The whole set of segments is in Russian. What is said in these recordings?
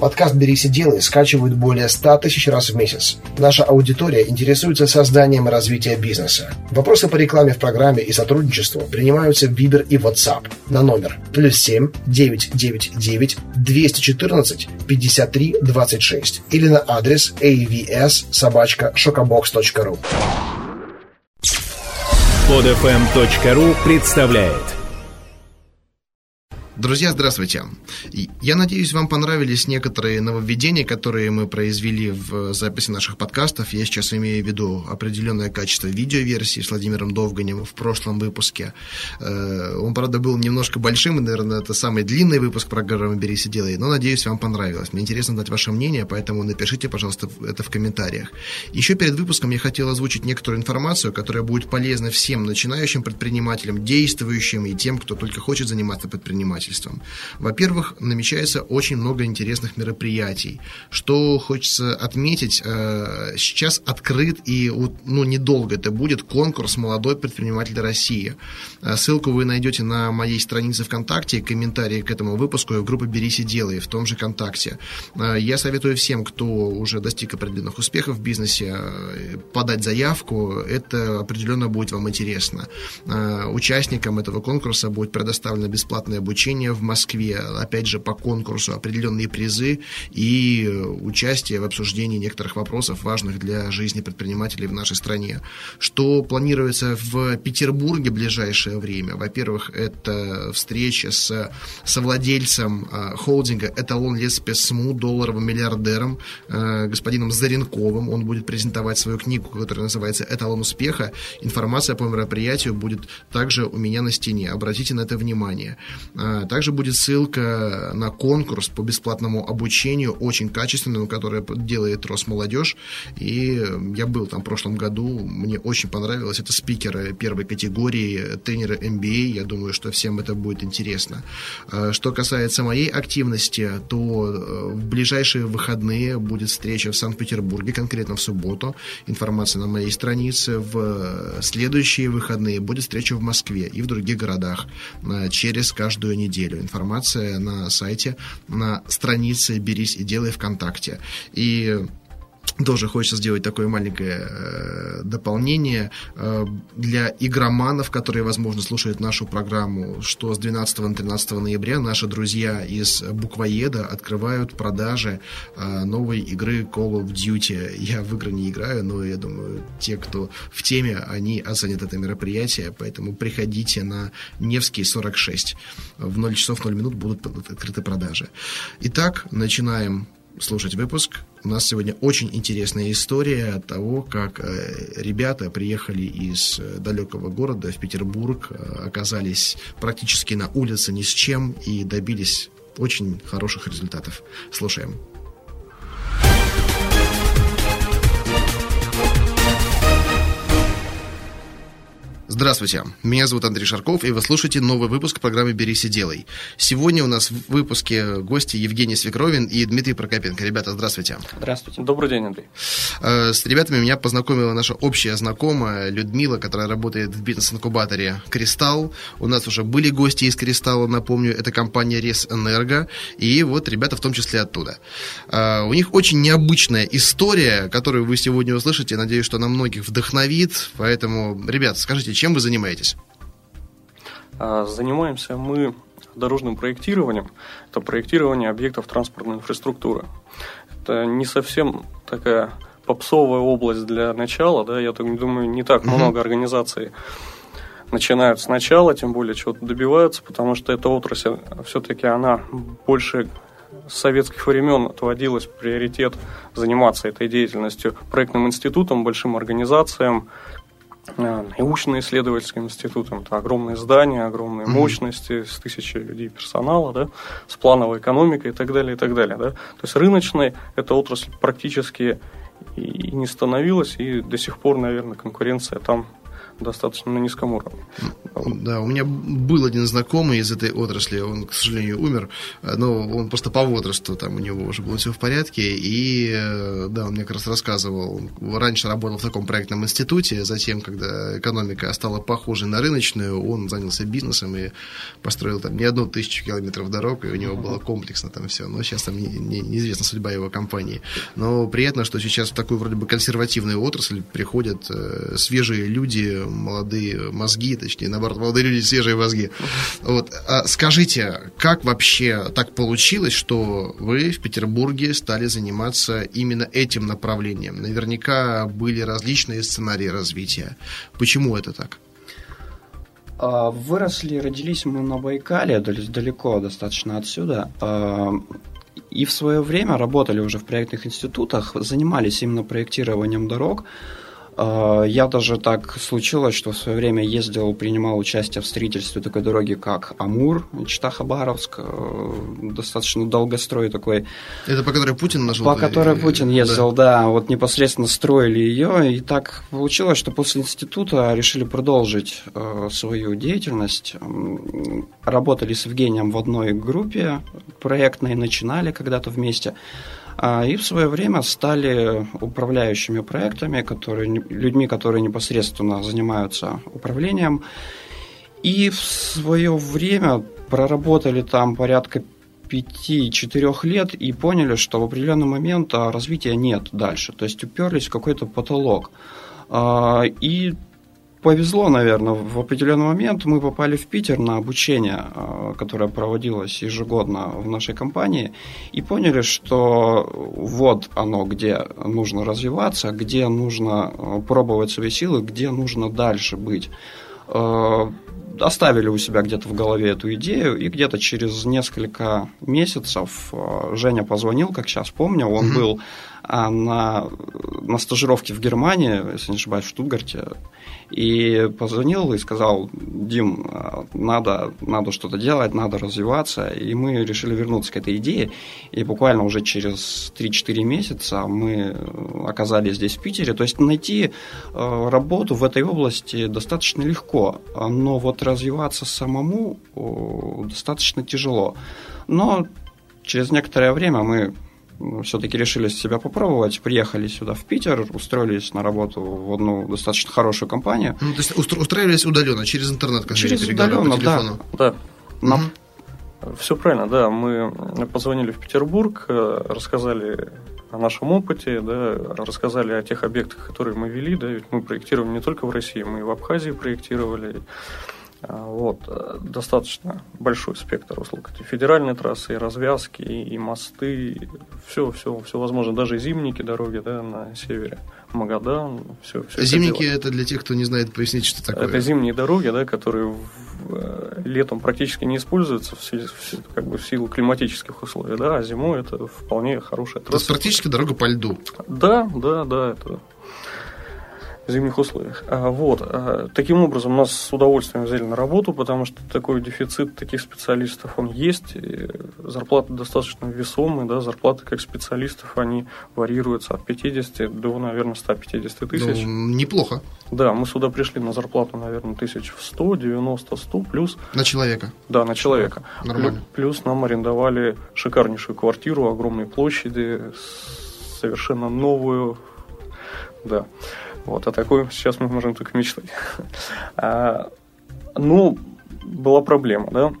Подкаст «Берись и делай» скачивают более 100 тысяч раз в месяц. Наша аудитория интересуется созданием и развитием бизнеса. Вопросы по рекламе в программе и сотрудничеству принимаются в Viber и WhatsApp на номер плюс 7 999 214 53 26 или на адрес avs собачка шокобокс.ру. Подфм.ру представляет Друзья, здравствуйте. Я надеюсь, вам понравились некоторые нововведения, которые мы произвели в записи наших подкастов. Я сейчас имею в виду определенное качество видеоверсии с Владимиром Довганем в прошлом выпуске. Э, он, правда, был немножко большим, и, наверное, это самый длинный выпуск программы «Берись и делай», но, надеюсь, вам понравилось. Мне интересно дать ваше мнение, поэтому напишите, пожалуйста, это в комментариях. Еще перед выпуском я хотел озвучить некоторую информацию, которая будет полезна всем начинающим предпринимателям, действующим и тем, кто только хочет заниматься предпринимательством правительством. Во-первых, намечается очень много интересных мероприятий. Что хочется отметить, э, сейчас открыт и ну, недолго это будет конкурс «Молодой предприниматель России». Э, ссылку вы найдете на моей странице ВКонтакте, комментарии к этому выпуску в группе «Берись и делай» в том же ВКонтакте. Э, я советую всем, кто уже достиг определенных успехов в бизнесе, подать заявку. Это определенно будет вам интересно. Участникам этого конкурса будет предоставлено бесплатное обучение обучение в Москве, опять же, по конкурсу определенные призы и участие в обсуждении некоторых вопросов, важных для жизни предпринимателей в нашей стране. Что планируется в Петербурге в ближайшее время? Во-первых, это встреча с совладельцем э, холдинга «Эталон Леспесму», долларовым миллиардером, э, господином Заренковым. Он будет презентовать свою книгу, которая называется «Эталон успеха». Информация по мероприятию будет также у меня на стене. Обратите на это внимание. Э, также будет ссылка на конкурс по бесплатному обучению, очень качественному, который делает Росмолодежь. И я был там в прошлом году, мне очень понравилось. Это спикеры первой категории, тренеры MBA. Я думаю, что всем это будет интересно. А, что касается моей активности, то э, в ближайшие выходные будет встреча в Санкт-Петербурге, конкретно в субботу. Информация на моей странице. В следующие выходные будет встреча в Москве и в других городах э, через каждую неделю неделю. Информация на сайте, на странице «Берись и делай ВКонтакте». И тоже хочется сделать такое маленькое э, дополнение э, для игроманов, которые, возможно, слушают нашу программу, что с 12 на 13 ноября наши друзья из Буквоеда открывают продажи э, новой игры Call of Duty. Я в игры не играю, но я думаю, те, кто в теме, они оценят это мероприятие, поэтому приходите на Невский 46. В 0 часов 0 минут будут открыты продажи. Итак, начинаем слушать выпуск. У нас сегодня очень интересная история того, как э, ребята приехали из э, далекого города в Петербург, э, оказались практически на улице ни с чем и добились очень хороших результатов. Слушаем. Здравствуйте, меня зовут Андрей Шарков, и вы слушаете новый выпуск программы «Берись и делай». Сегодня у нас в выпуске гости Евгений Свекровин и Дмитрий Прокопенко. Ребята, здравствуйте. Здравствуйте. Добрый день, Андрей. Э, с ребятами меня познакомила наша общая знакомая Людмила, которая работает в бизнес-инкубаторе «Кристалл». У нас уже были гости из «Кристалла», напомню, это компания «Ресэнерго», и вот ребята в том числе оттуда. Э, у них очень необычная история, которую вы сегодня услышите. Надеюсь, что она многих вдохновит, поэтому, ребят, скажите, чем вы занимаетесь? А, занимаемся мы дорожным проектированием. Это проектирование объектов транспортной инфраструктуры. Это не совсем такая попсовая область для начала, да, я так думаю, не так uh-huh. много организаций начинают сначала, тем более чего-то добиваются, потому что эта отрасль все-таки она больше с советских времен отводилась приоритет заниматься этой деятельностью проектным институтом, большим организациям, научно-исследовательским институтом. Это огромные здания, огромные мощности, с тысячей людей персонала, да, с плановой экономикой и так далее, и так далее. Да. То есть рыночной эта отрасль практически и не становилась, и до сих пор, наверное, конкуренция там достаточно на низком уровне. Да, у меня был один знакомый из этой отрасли, он, к сожалению, умер, но он просто по возрасту, там у него уже было все в порядке, и э, да, он мне как раз рассказывал, раньше работал в таком проектном институте, затем, когда экономика стала похожей на рыночную, он занялся бизнесом и построил там не одну тысячу километров дорог, и у него было комплексно там все, но сейчас там не, не, неизвестна судьба его компании. Но приятно, что сейчас в такую вроде бы консервативную отрасль приходят э, свежие люди, молодые мозги, точнее, наоборот, молодые люди, свежие мозги. Вот. А скажите, как вообще так получилось, что вы в Петербурге стали заниматься именно этим направлением? Наверняка были различные сценарии развития. Почему это так? А, выросли, родились мы на Байкале, далеко достаточно отсюда. А, и в свое время работали уже в проектных институтах, занимались именно проектированием дорог. А, я даже так случилось, что в свое время ездил, принимал участие в строительстве такой дороги, как Амур, Чита-Хабаровск, э, достаточно долгострой такой. Это по которой Путин нажил? По которой Путин ездил, да. да. Вот непосредственно строили ее, и так получилось, что после института решили продолжить э, свою деятельность. Работали с Евгением в одной группе проектной, начинали когда-то вместе. А, и в свое время стали управляющими проектами, которые, людьми, которые непосредственно занимаются управлением. И в свое время проработали там порядка 5-4 лет и поняли, что в определенный момент а, развития нет дальше. То есть уперлись в какой-то потолок. А, и повезло, наверное, в определенный момент мы попали в Питер на обучение, а, которое проводилось ежегодно в нашей компании, и поняли, что вот оно, где нужно развиваться, где нужно а, пробовать свои силы, где нужно дальше быть. А, оставили у себя где-то в голове эту идею, и где-то через несколько месяцев Женя позвонил, как сейчас помню, он mm-hmm. был на, на стажировке в Германии, если не ошибаюсь, в Штутгарте, и позвонил и сказал, Дим, надо, надо что-то делать, надо развиваться. И мы решили вернуться к этой идее. И буквально уже через 3-4 месяца мы оказались здесь, в Питере. То есть найти э, работу в этой области достаточно легко, но вот развиваться самому достаточно тяжело. Но через некоторое время мы все-таки решили себя попробовать, приехали сюда в Питер, устроились на работу в одну достаточно хорошую компанию. Ну, то есть устраивались удаленно, через интернет, как Через удаленно, по да. Да. Угу. Все правильно, да. Мы позвонили в Петербург, э, рассказали о нашем опыте, да, рассказали о тех объектах, которые мы вели, да, ведь мы проектировали не только в России, мы и в Абхазии проектировали, вот, э, достаточно большой спектр услуг. И федеральные трассы, и развязки, и, мосты, все, все, все возможно. Даже зимники дороги да, на севере. Магадан, все. все Зимники это, это для тех, кто не знает пояснить, что такое. Это зимние дороги, да, которые э, летом практически не используются в, силу, как бы в силу климатических условий, да, а зимой это вполне хорошая трасса. Это практически дорога по льду. Да, да, да, это зимних условиях. А, вот. А, таким образом, нас с удовольствием взяли на работу, потому что такой дефицит таких специалистов, он есть. зарплаты достаточно весомые, да, зарплаты как специалистов, они варьируются от 50 до, наверное, 150 тысяч. Ну, неплохо. Да, мы сюда пришли на зарплату, наверное, тысяч в 100, 90, 100 плюс. На человека? Да, на человека. Нормально. Плюс нам арендовали шикарнейшую квартиру, огромной площади, совершенно новую. Да. Вот, а такой сейчас мы можем только мечтать. А, ну, была проблема, да,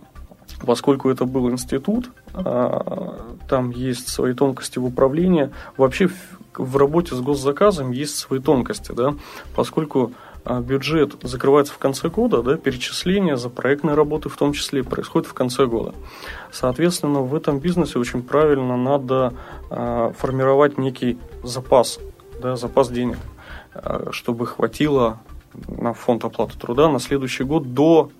поскольку это был институт, а, там есть свои тонкости в управлении. Вообще в, работе с госзаказом есть свои тонкости, да, поскольку бюджет закрывается в конце года, да, перечисление за проектные работы в том числе происходит в конце года. Соответственно, в этом бизнесе очень правильно надо э, формировать некий запас, да, запас денег. Э, чтобы хватило на фонд оплаты труда на следующий год до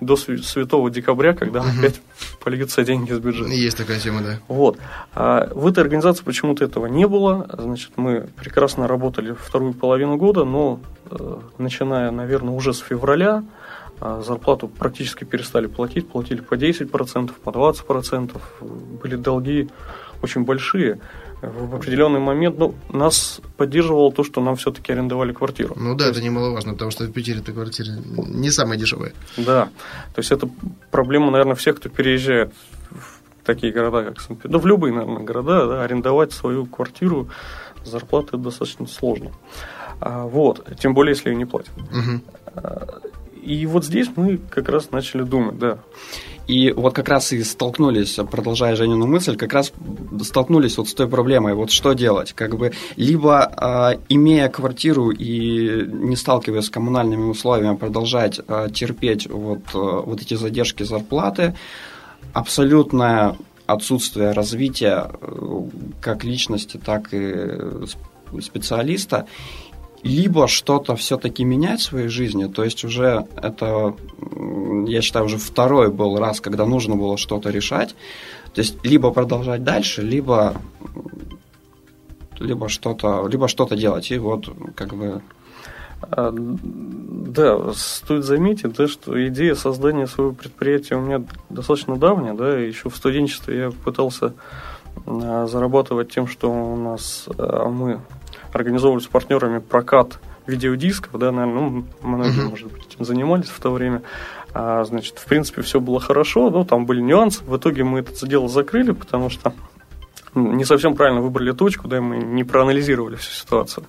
до святого декабря, когда угу. опять польются деньги с бюджета. Есть такая тема, да. Вот. А в этой организации почему-то этого не было. Значит, мы прекрасно работали вторую половину года, но э, начиная, наверное, уже с февраля э, зарплату практически перестали платить. Платили по 10%, по 20%. Были долги очень большие, в определенный момент ну, нас поддерживало то, что нам все-таки арендовали квартиру. Ну да, то это есть... немаловажно, потому что в Питере эта квартира не самая дешевая. Да, то есть это проблема, наверное, всех, кто переезжает в такие города, как Санкт-Петербург, ну в любые, наверное, города, да, арендовать свою квартиру зарплаты достаточно сложно. А, вот, тем более, если ее не платят. Угу. И вот здесь мы как раз начали думать, да. И вот как раз и столкнулись, продолжая Женину мысль, как раз столкнулись вот с той проблемой, вот что делать, как бы либо э, имея квартиру и не сталкиваясь с коммунальными условиями, продолжать э, терпеть вот, э, вот эти задержки зарплаты, абсолютное отсутствие развития как личности, так и специалиста, либо что-то все-таки менять в своей жизни, то есть уже это, я считаю, уже второй был раз, когда нужно было что-то решать, то есть либо продолжать дальше, либо либо что-то, либо что-то делать, и вот как бы а, да, стоит заметить, да, что идея создания своего предприятия у меня достаточно давняя, да, еще в студенчестве я пытался а, зарабатывать тем, что у нас а, мы организовывали с партнерами прокат видеодисков, да, наверное, ну, многие, может быть, этим занимались в то время. А, значит, в принципе, все было хорошо, но там были нюансы. В итоге мы это дело закрыли, потому что ну, не совсем правильно выбрали точку, да, мы не проанализировали всю ситуацию.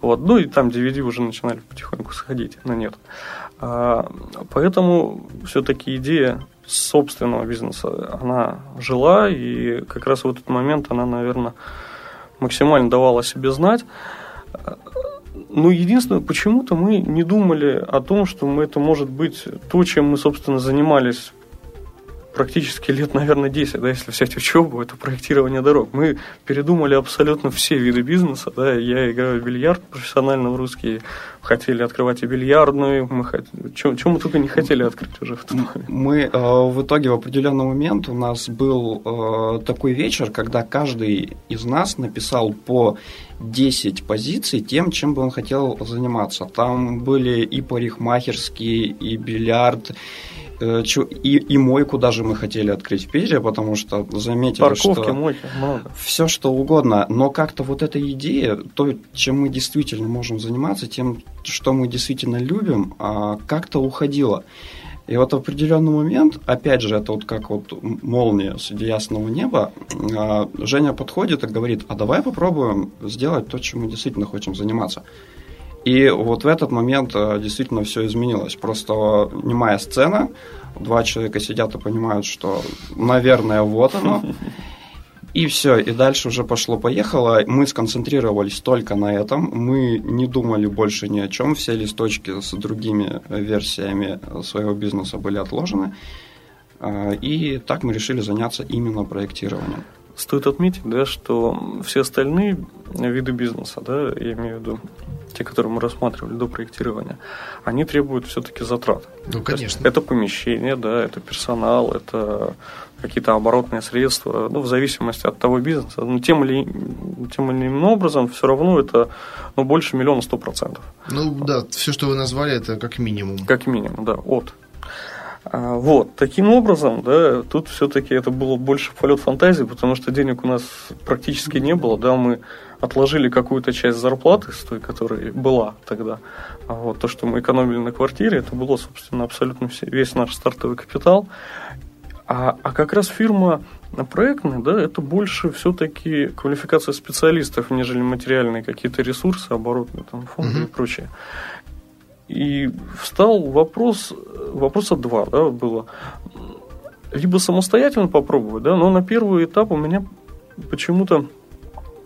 Вот, ну и там DVD уже начинали потихоньку сходить, но нет. А, поэтому все-таки идея собственного бизнеса, она жила, и как раз в этот момент она, наверное, максимально давала себе знать. Ну, единственное, почему-то мы не думали о том, что мы, это может быть то, чем мы, собственно, занимались практически лет, наверное, 10, да, если взять учебу, это проектирование дорог. Мы передумали абсолютно все виды бизнеса, да, я играю в бильярд профессионально в русский, хотели открывать и бильярдную, мы хот... чем, чем мы только не хотели открыть уже в тот момент. Мы э, в итоге в определенный момент у нас был э, такой вечер, когда каждый из нас написал по 10 позиций тем, чем бы он хотел заниматься. Там были и парикмахерские, и бильярд, и, и мойку даже мы хотели открыть в Питере, потому что заметили, Парковки, что мойки, много. все что угодно, но как-то вот эта идея, то, чем мы действительно можем заниматься, тем, что мы действительно любим, а, как-то уходила. И вот в определенный момент, опять же, это вот как вот молния среди ясного неба, а, Женя подходит и говорит, а давай попробуем сделать то, чем мы действительно хотим заниматься. И вот в этот момент э, действительно все изменилось. Просто немая сцена, два человека сидят и понимают, что, наверное, вот оно. И все, и дальше уже пошло-поехало. Мы сконцентрировались только на этом. Мы не думали больше ни о чем. Все листочки с другими версиями своего бизнеса были отложены. Э, и так мы решили заняться именно проектированием. Стоит отметить, да, что все остальные виды бизнеса, да, я имею в виду те, которые мы рассматривали до проектирования, они требуют все-таки затрат. Ну, конечно. это помещение, да, это персонал, это какие-то оборотные средства, ну, в зависимости от того бизнеса. Но тем или, тем или иным образом все равно это ну, больше миллиона сто процентов. Ну, да, все, что вы назвали, это как минимум. Как минимум, да, от. А, вот, таким образом, да, тут все-таки это было больше полет фантазии, потому что денег у нас практически не было, да, мы отложили какую-то часть зарплаты с той, которая была тогда. А вот то, что мы экономили на квартире, это было, собственно, абсолютно весь наш стартовый капитал. А, а как раз фирма проектная, да, это больше все-таки квалификация специалистов, нежели материальные какие-то ресурсы, оборотные там, фонды mm-hmm. и прочее. И встал вопрос, вопроса два, да, было. Либо самостоятельно попробовать, да, но на первый этап у меня почему-то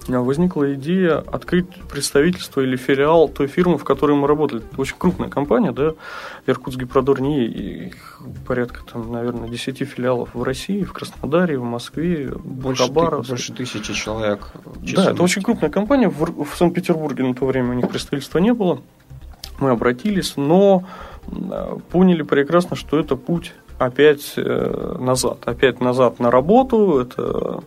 возникла идея открыть представительство или филиал той фирмы, в которой мы работали. Это очень крупная компания, да, Иркутский продор не порядка, там, наверное, 10 филиалов в России, в Краснодаре, в Москве, больше, Хабаровске. Больше тысячи человек. Да, это очень крупная компания. В, в Санкт-Петербурге на то время у них представительства не было. Мы обратились, но поняли прекрасно, что это путь опять э, назад. Опять назад на работу. Это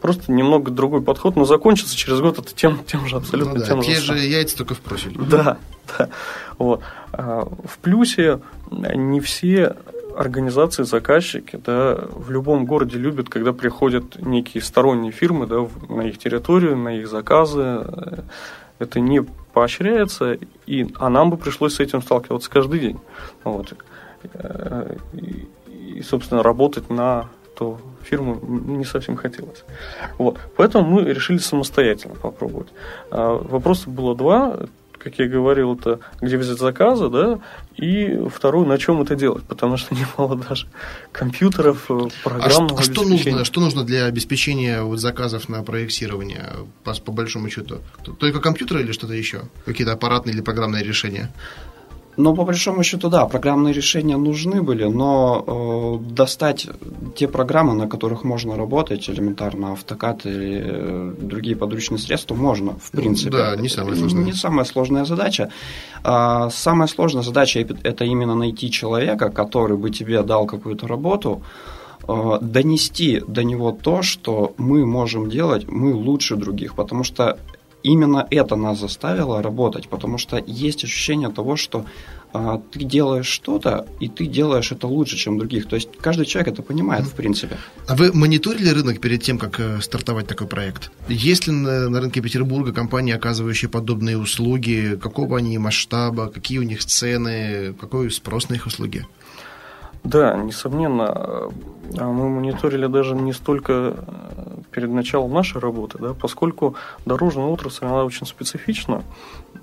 Просто немного другой подход, но закончится через год это тем, тем же абсолютно ну, да, тем те же. же яйца только в профиль. Да, да. Вот. А, в плюсе не все организации, заказчики, да, в любом городе любят, когда приходят некие сторонние фирмы, да, на их территорию, на их заказы. Это не поощряется, и, а нам бы пришлось с этим сталкиваться каждый день. Вот. И, и, собственно, работать на ту фирму не совсем хотелось. Вот. Поэтому мы решили самостоятельно попробовать. А, вопросов было два как я говорил, это где взять заказы, да, и вторую, на чем это делать, потому что не было даже компьютеров, э, программного а, а что нужно, что нужно для обеспечения вот заказов на проектирование, по, по большому счету? Только компьютеры или что-то еще? Какие-то аппаратные или программные решения? Ну, по большому счету, да, программные решения нужны были, но э, достать те программы, на которых можно работать, элементарно автокад или э, другие подручные средства, можно, в принципе. Да, не самая сложная. Не самая сложная задача. А, самая сложная задача – это именно найти человека, который бы тебе дал какую-то работу, э, донести до него то, что мы можем делать, мы лучше других, потому что именно это нас заставило работать, потому что есть ощущение того, что а, ты делаешь что-то, и ты делаешь это лучше, чем других. То есть каждый человек это понимает, в принципе. А вы мониторили рынок перед тем, как э, стартовать такой проект? Есть ли на, на рынке Петербурга компании, оказывающие подобные услуги? Какого они масштаба? Какие у них цены? Какой спрос на их услуги? Да, несомненно, а мы мониторили даже не столько э, перед началом нашей работы, да, поскольку дорожная отрасль, она очень специфична.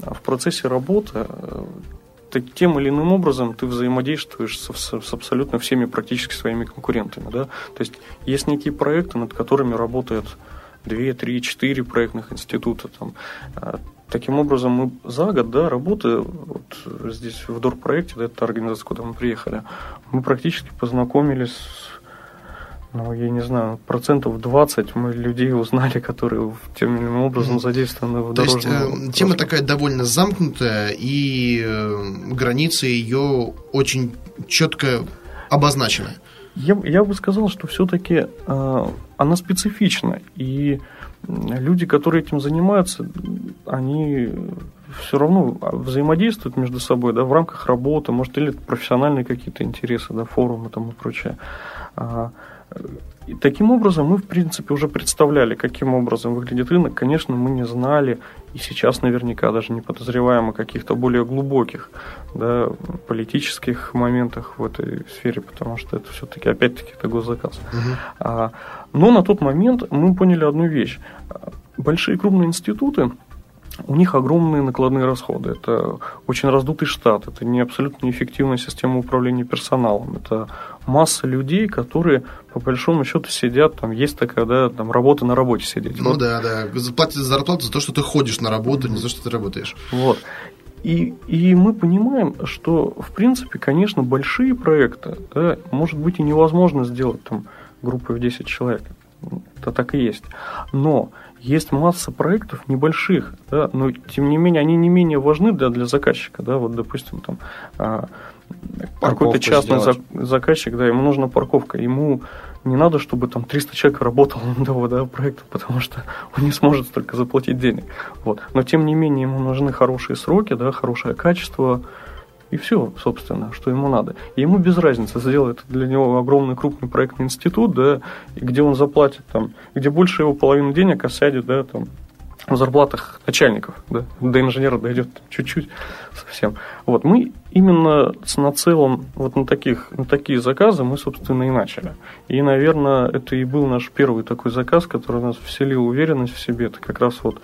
А в процессе работы э, ты тем или иным образом ты взаимодействуешь с, с, с абсолютно всеми практически своими конкурентами. Да? То есть есть некие проекты, над которыми работают 2, 3, 4 проектных института. Там. Таким образом, мы за год, да, работы вот здесь в ДОР-проекте, да, это организация, куда мы приехали, мы практически познакомились ну, я не знаю, процентов 20 мы людей узнали, которые тем или иным образом задействованы в То есть э, тема такая довольно замкнутая, и э, границы ее очень четко обозначены. Я, я бы сказал, что все-таки э, она специфична, и люди, которые этим занимаются, они все равно взаимодействуют между собой, да, в рамках работы, может, или профессиональные какие-то интересы, да, форумы там и прочее. А, и таким образом мы, в принципе, уже представляли, каким образом выглядит рынок. Конечно, мы не знали, и сейчас наверняка даже не подозреваем о каких-то более глубоких да, политических моментах в этой сфере, потому что это все-таки, опять-таки, это госзаказ. Угу. А, но на тот момент мы поняли одну вещь. Большие крупные институты, у них огромные накладные расходы. Это очень раздутый штат, это не абсолютно неэффективная система управления персоналом. Это масса людей, которые по большому счету сидят, там есть такая, да, там работа на работе сидеть. Ну вот. да, да, платят зарплату за то, что ты ходишь на работу, не за то, что ты работаешь. Вот. И, и мы понимаем, что, в принципе, конечно, большие проекты, да, может быть, и невозможно сделать там группой в 10 человек. Это так и есть. Но есть масса проектов небольших, да, но тем не менее они не менее важны для, для заказчика, да, вот допустим там а, какой-то частный за, заказчик, да, ему нужна парковка, ему не надо, чтобы там 300 человек работало над его да, проектом, потому что он не сможет столько заплатить денег. Вот. Но тем не менее ему нужны хорошие сроки, да, хорошее качество, и все, собственно, что ему надо. И ему без разницы, сделает для него огромный крупный проектный институт, да, где он заплатит там, где больше его половины денег осядет, да, там, в зарплатах начальников, да, до инженера дойдет чуть-чуть совсем. Вот мы именно с нацелом вот на таких на такие заказы мы собственно и начали. И, наверное, это и был наш первый такой заказ, который нас вселил уверенность в себе. Это как раз вот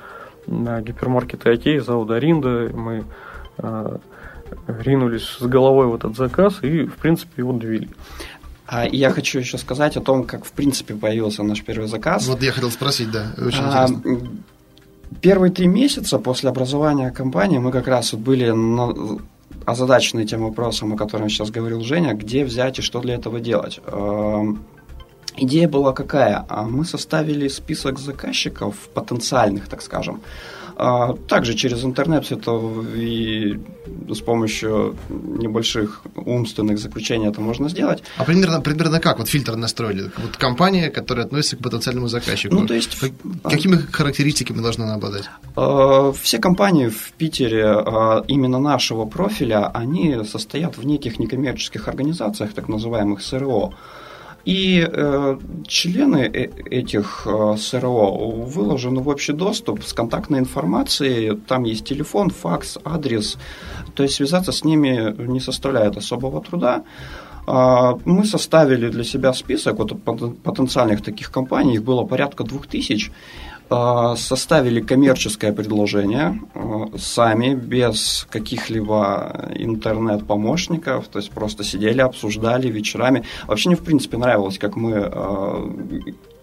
на гипермаркеты Окей, Зауда Ринда. Мы а, ринулись с головой в этот заказ и, в принципе, его довели. А я хочу еще сказать о том, как, в принципе, появился наш первый заказ. Вот я хотел спросить, да, очень а, интересно. Первые три месяца после образования компании мы как раз вот были на, озадачены тем вопросом, о котором сейчас говорил Женя, где взять и что для этого делать. Идея была какая? А мы составили список заказчиков, потенциальных, так скажем, а также через интернет все это и с помощью небольших умственных заключений это можно сделать. А примерно, примерно как вот фильтр настроили? Вот компания, которая относится к потенциальному заказчику. Ну, то есть... Какими характеристиками должна она обладать? А, все компании в Питере а, именно нашего профиля, они состоят в неких некоммерческих организациях, так называемых СРО. И э, члены э, этих э, СРО выложены в общий доступ с контактной информацией. Там есть телефон, факс, адрес. То есть связаться с ними не составляет особого труда. Э, мы составили для себя список вот, потенциальных таких компаний, их было порядка двух тысяч. А, составили коммерческое предложение а, сами, без каких-либо интернет-помощников, то есть просто сидели, обсуждали вечерами. Вообще мне, в принципе, нравилось, как мы а,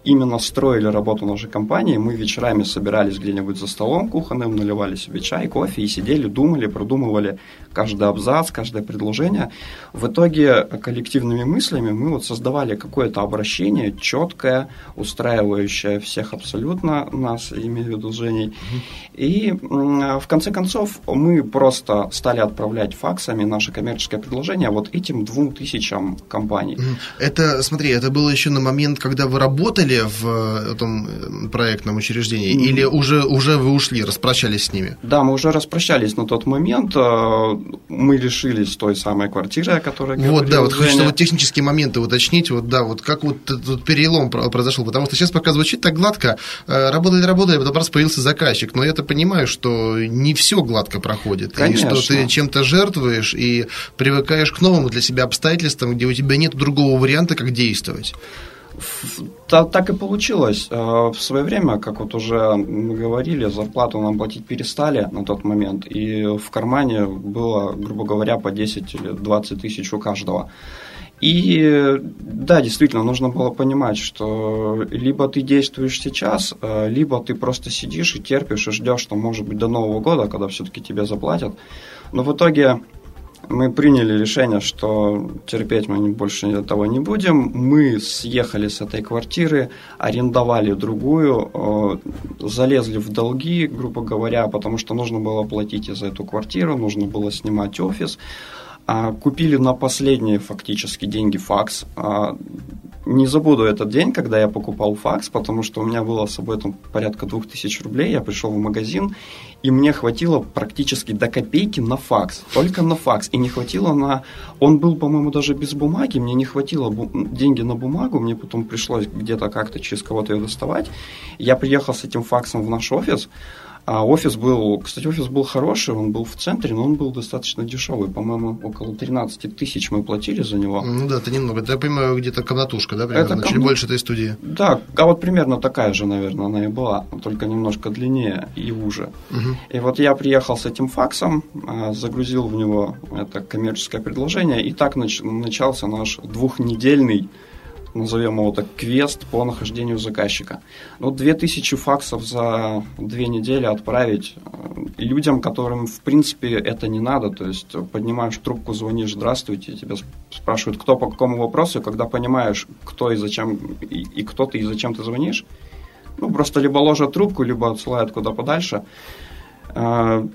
именно строили работу нашей компании. Мы вечерами собирались где-нибудь за столом кухонным, наливали себе чай, кофе и сидели, думали, продумывали каждый абзац, каждое предложение. В итоге коллективными мыслями мы вот создавали какое-то обращение четкое, устраивающее всех абсолютно, нас, имею в виду Женей. И в конце концов мы просто стали отправлять факсами наше коммерческое предложение вот этим двум тысячам компаний. Это, смотри, это было еще на момент, когда вы работали в э, этом э, проектном учреждении, mm-hmm. или уже, уже вы ушли, распрощались с ними? Да, мы уже распрощались на тот момент. Э, мы лишились той самой квартиры, о которой Вот, да, вот Женя. хочется вот технические моменты уточнить, вот, да, вот как вот этот перелом произошел, потому что сейчас пока звучит так гладко, работали, работали, потом раз появился заказчик, но я-то понимаю, что не все гладко проходит, Конечно. и что ты чем-то жертвуешь и привыкаешь к новым для себя обстоятельствам, где у тебя нет другого варианта, как действовать. Так и получилось. Э, в свое время, как вот уже мы говорили, зарплату нам платить перестали на тот момент, и в кармане было, грубо говоря, по 10 или 20 тысяч у каждого. И да, действительно, нужно было понимать, что либо ты действуешь сейчас, э, либо ты просто сидишь и терпишь и ждешь, что, может быть, до Нового года, когда все-таки тебе заплатят. Но в итоге мы приняли решение, что терпеть мы больше этого не будем. Мы съехали с этой квартиры, арендовали другую, э, залезли в долги, грубо говоря, потому что нужно было платить за эту квартиру, нужно было снимать офис. А, купили на последние фактически деньги факс. А, не забуду этот день, когда я покупал факс, потому что у меня было с собой там порядка 2000 рублей. Я пришел в магазин, и мне хватило практически до копейки на факс. Только на факс. И не хватило на... Он был, по-моему, даже без бумаги. Мне не хватило бу... деньги на бумагу. Мне потом пришлось где-то как-то через кого-то ее доставать. Я приехал с этим факсом в наш офис. А офис был, кстати, офис был хороший, он был в центре, но он был достаточно дешевый. По-моему, около 13 тысяч мы платили за него. Ну да, это немного. Это, я понимаю, где-то комнатушка, да, примерно? Это Чуть больше этой студии. Да, а вот примерно такая же, наверное, она и была, только немножко длиннее и уже. Угу. И вот я приехал с этим факсом, а, загрузил в него это коммерческое предложение, и так начался наш двухнедельный назовем его так, квест по нахождению заказчика. Ну, 2000 факсов за две недели отправить э, людям, которым, в принципе, это не надо. То есть поднимаешь трубку, звонишь, здравствуйте, тебя спрашивают, кто по какому вопросу, и когда понимаешь, кто и зачем, и, и кто ты, и зачем ты звонишь, ну, просто либо ложат трубку, либо отсылают куда подальше э,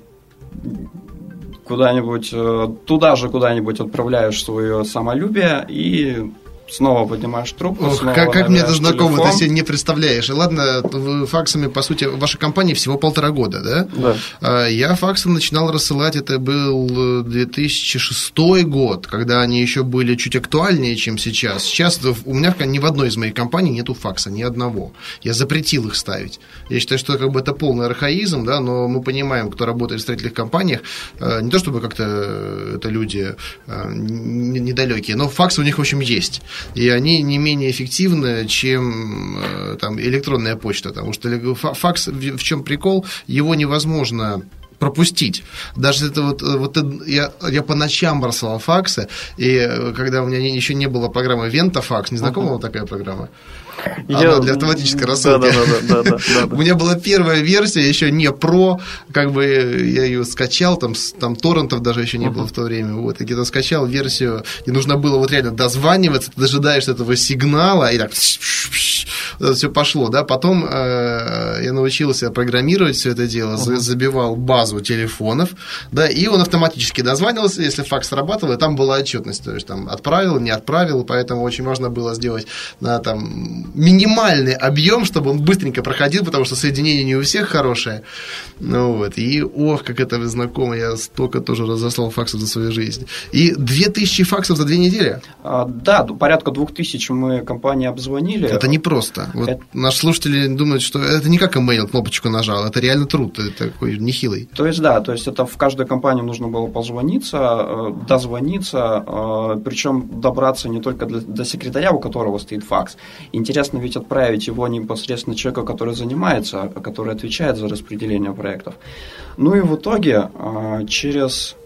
куда-нибудь, э, туда же куда-нибудь отправляешь свое самолюбие и снова поднимаешь трубку. Ох, снова как, как мне это знакомо, телефон. ты себе не представляешь. И ладно, вы факсами, по сути, вашей компании всего полтора года, да? Да. А, я факсы начинал рассылать, это был 2006 год, когда они еще были чуть актуальнее, чем сейчас. Сейчас у меня ни в одной из моих компаний нету факса, ни одного. Я запретил их ставить. Я считаю, что как бы это полный архаизм, да, но мы понимаем, кто работает в строительных компаниях, а, не то чтобы как-то это люди недалекие, но факсы у них, в общем, есть и они не менее эффективны, чем э, там, электронная почта, потому что факс, в чем прикол, его невозможно пропустить. Даже это вот, вот я, я по ночам бросал факсы, и когда у меня еще не было программы Вентафакс, не знакома uh-huh. такая программа? Я... Она для автоматической рассылки. Да, да, да, да, да, У меня была первая версия, еще не про, как бы я ее скачал, там, там торрентов даже еще не было в то время. Вот, и где-то скачал версию, и нужно было вот реально дозваниваться, ты дожидаешься этого сигнала, и так все пошло, да. Потом э, я научился программировать все это дело, забивал базу телефонов, да, и он автоматически дозванивался, если факс срабатывал, и там была отчетность, то есть там отправил, не отправил, поэтому очень важно было сделать на там минимальный объем, чтобы он быстренько проходил, потому что соединение не у всех хорошее. Ну вот. И ох, как это знакомо, я столько тоже разослал факсов за свою жизнь. И 2000 факсов за две недели? А, да, порядка 2000 мы компании обзвонили. Это не просто. Вот это... Наши слушатели думают, что это не как email кнопочку нажал, это реально труд, это такой нехилый. То есть, да, то есть это в каждую компанию нужно было позвониться, э, дозвониться, э, причем добраться не только для, до секретаря, у которого стоит факс. Интересно интересно ведь отправить его непосредственно человеку, который занимается, который отвечает за распределение проектов. Ну и в итоге а, через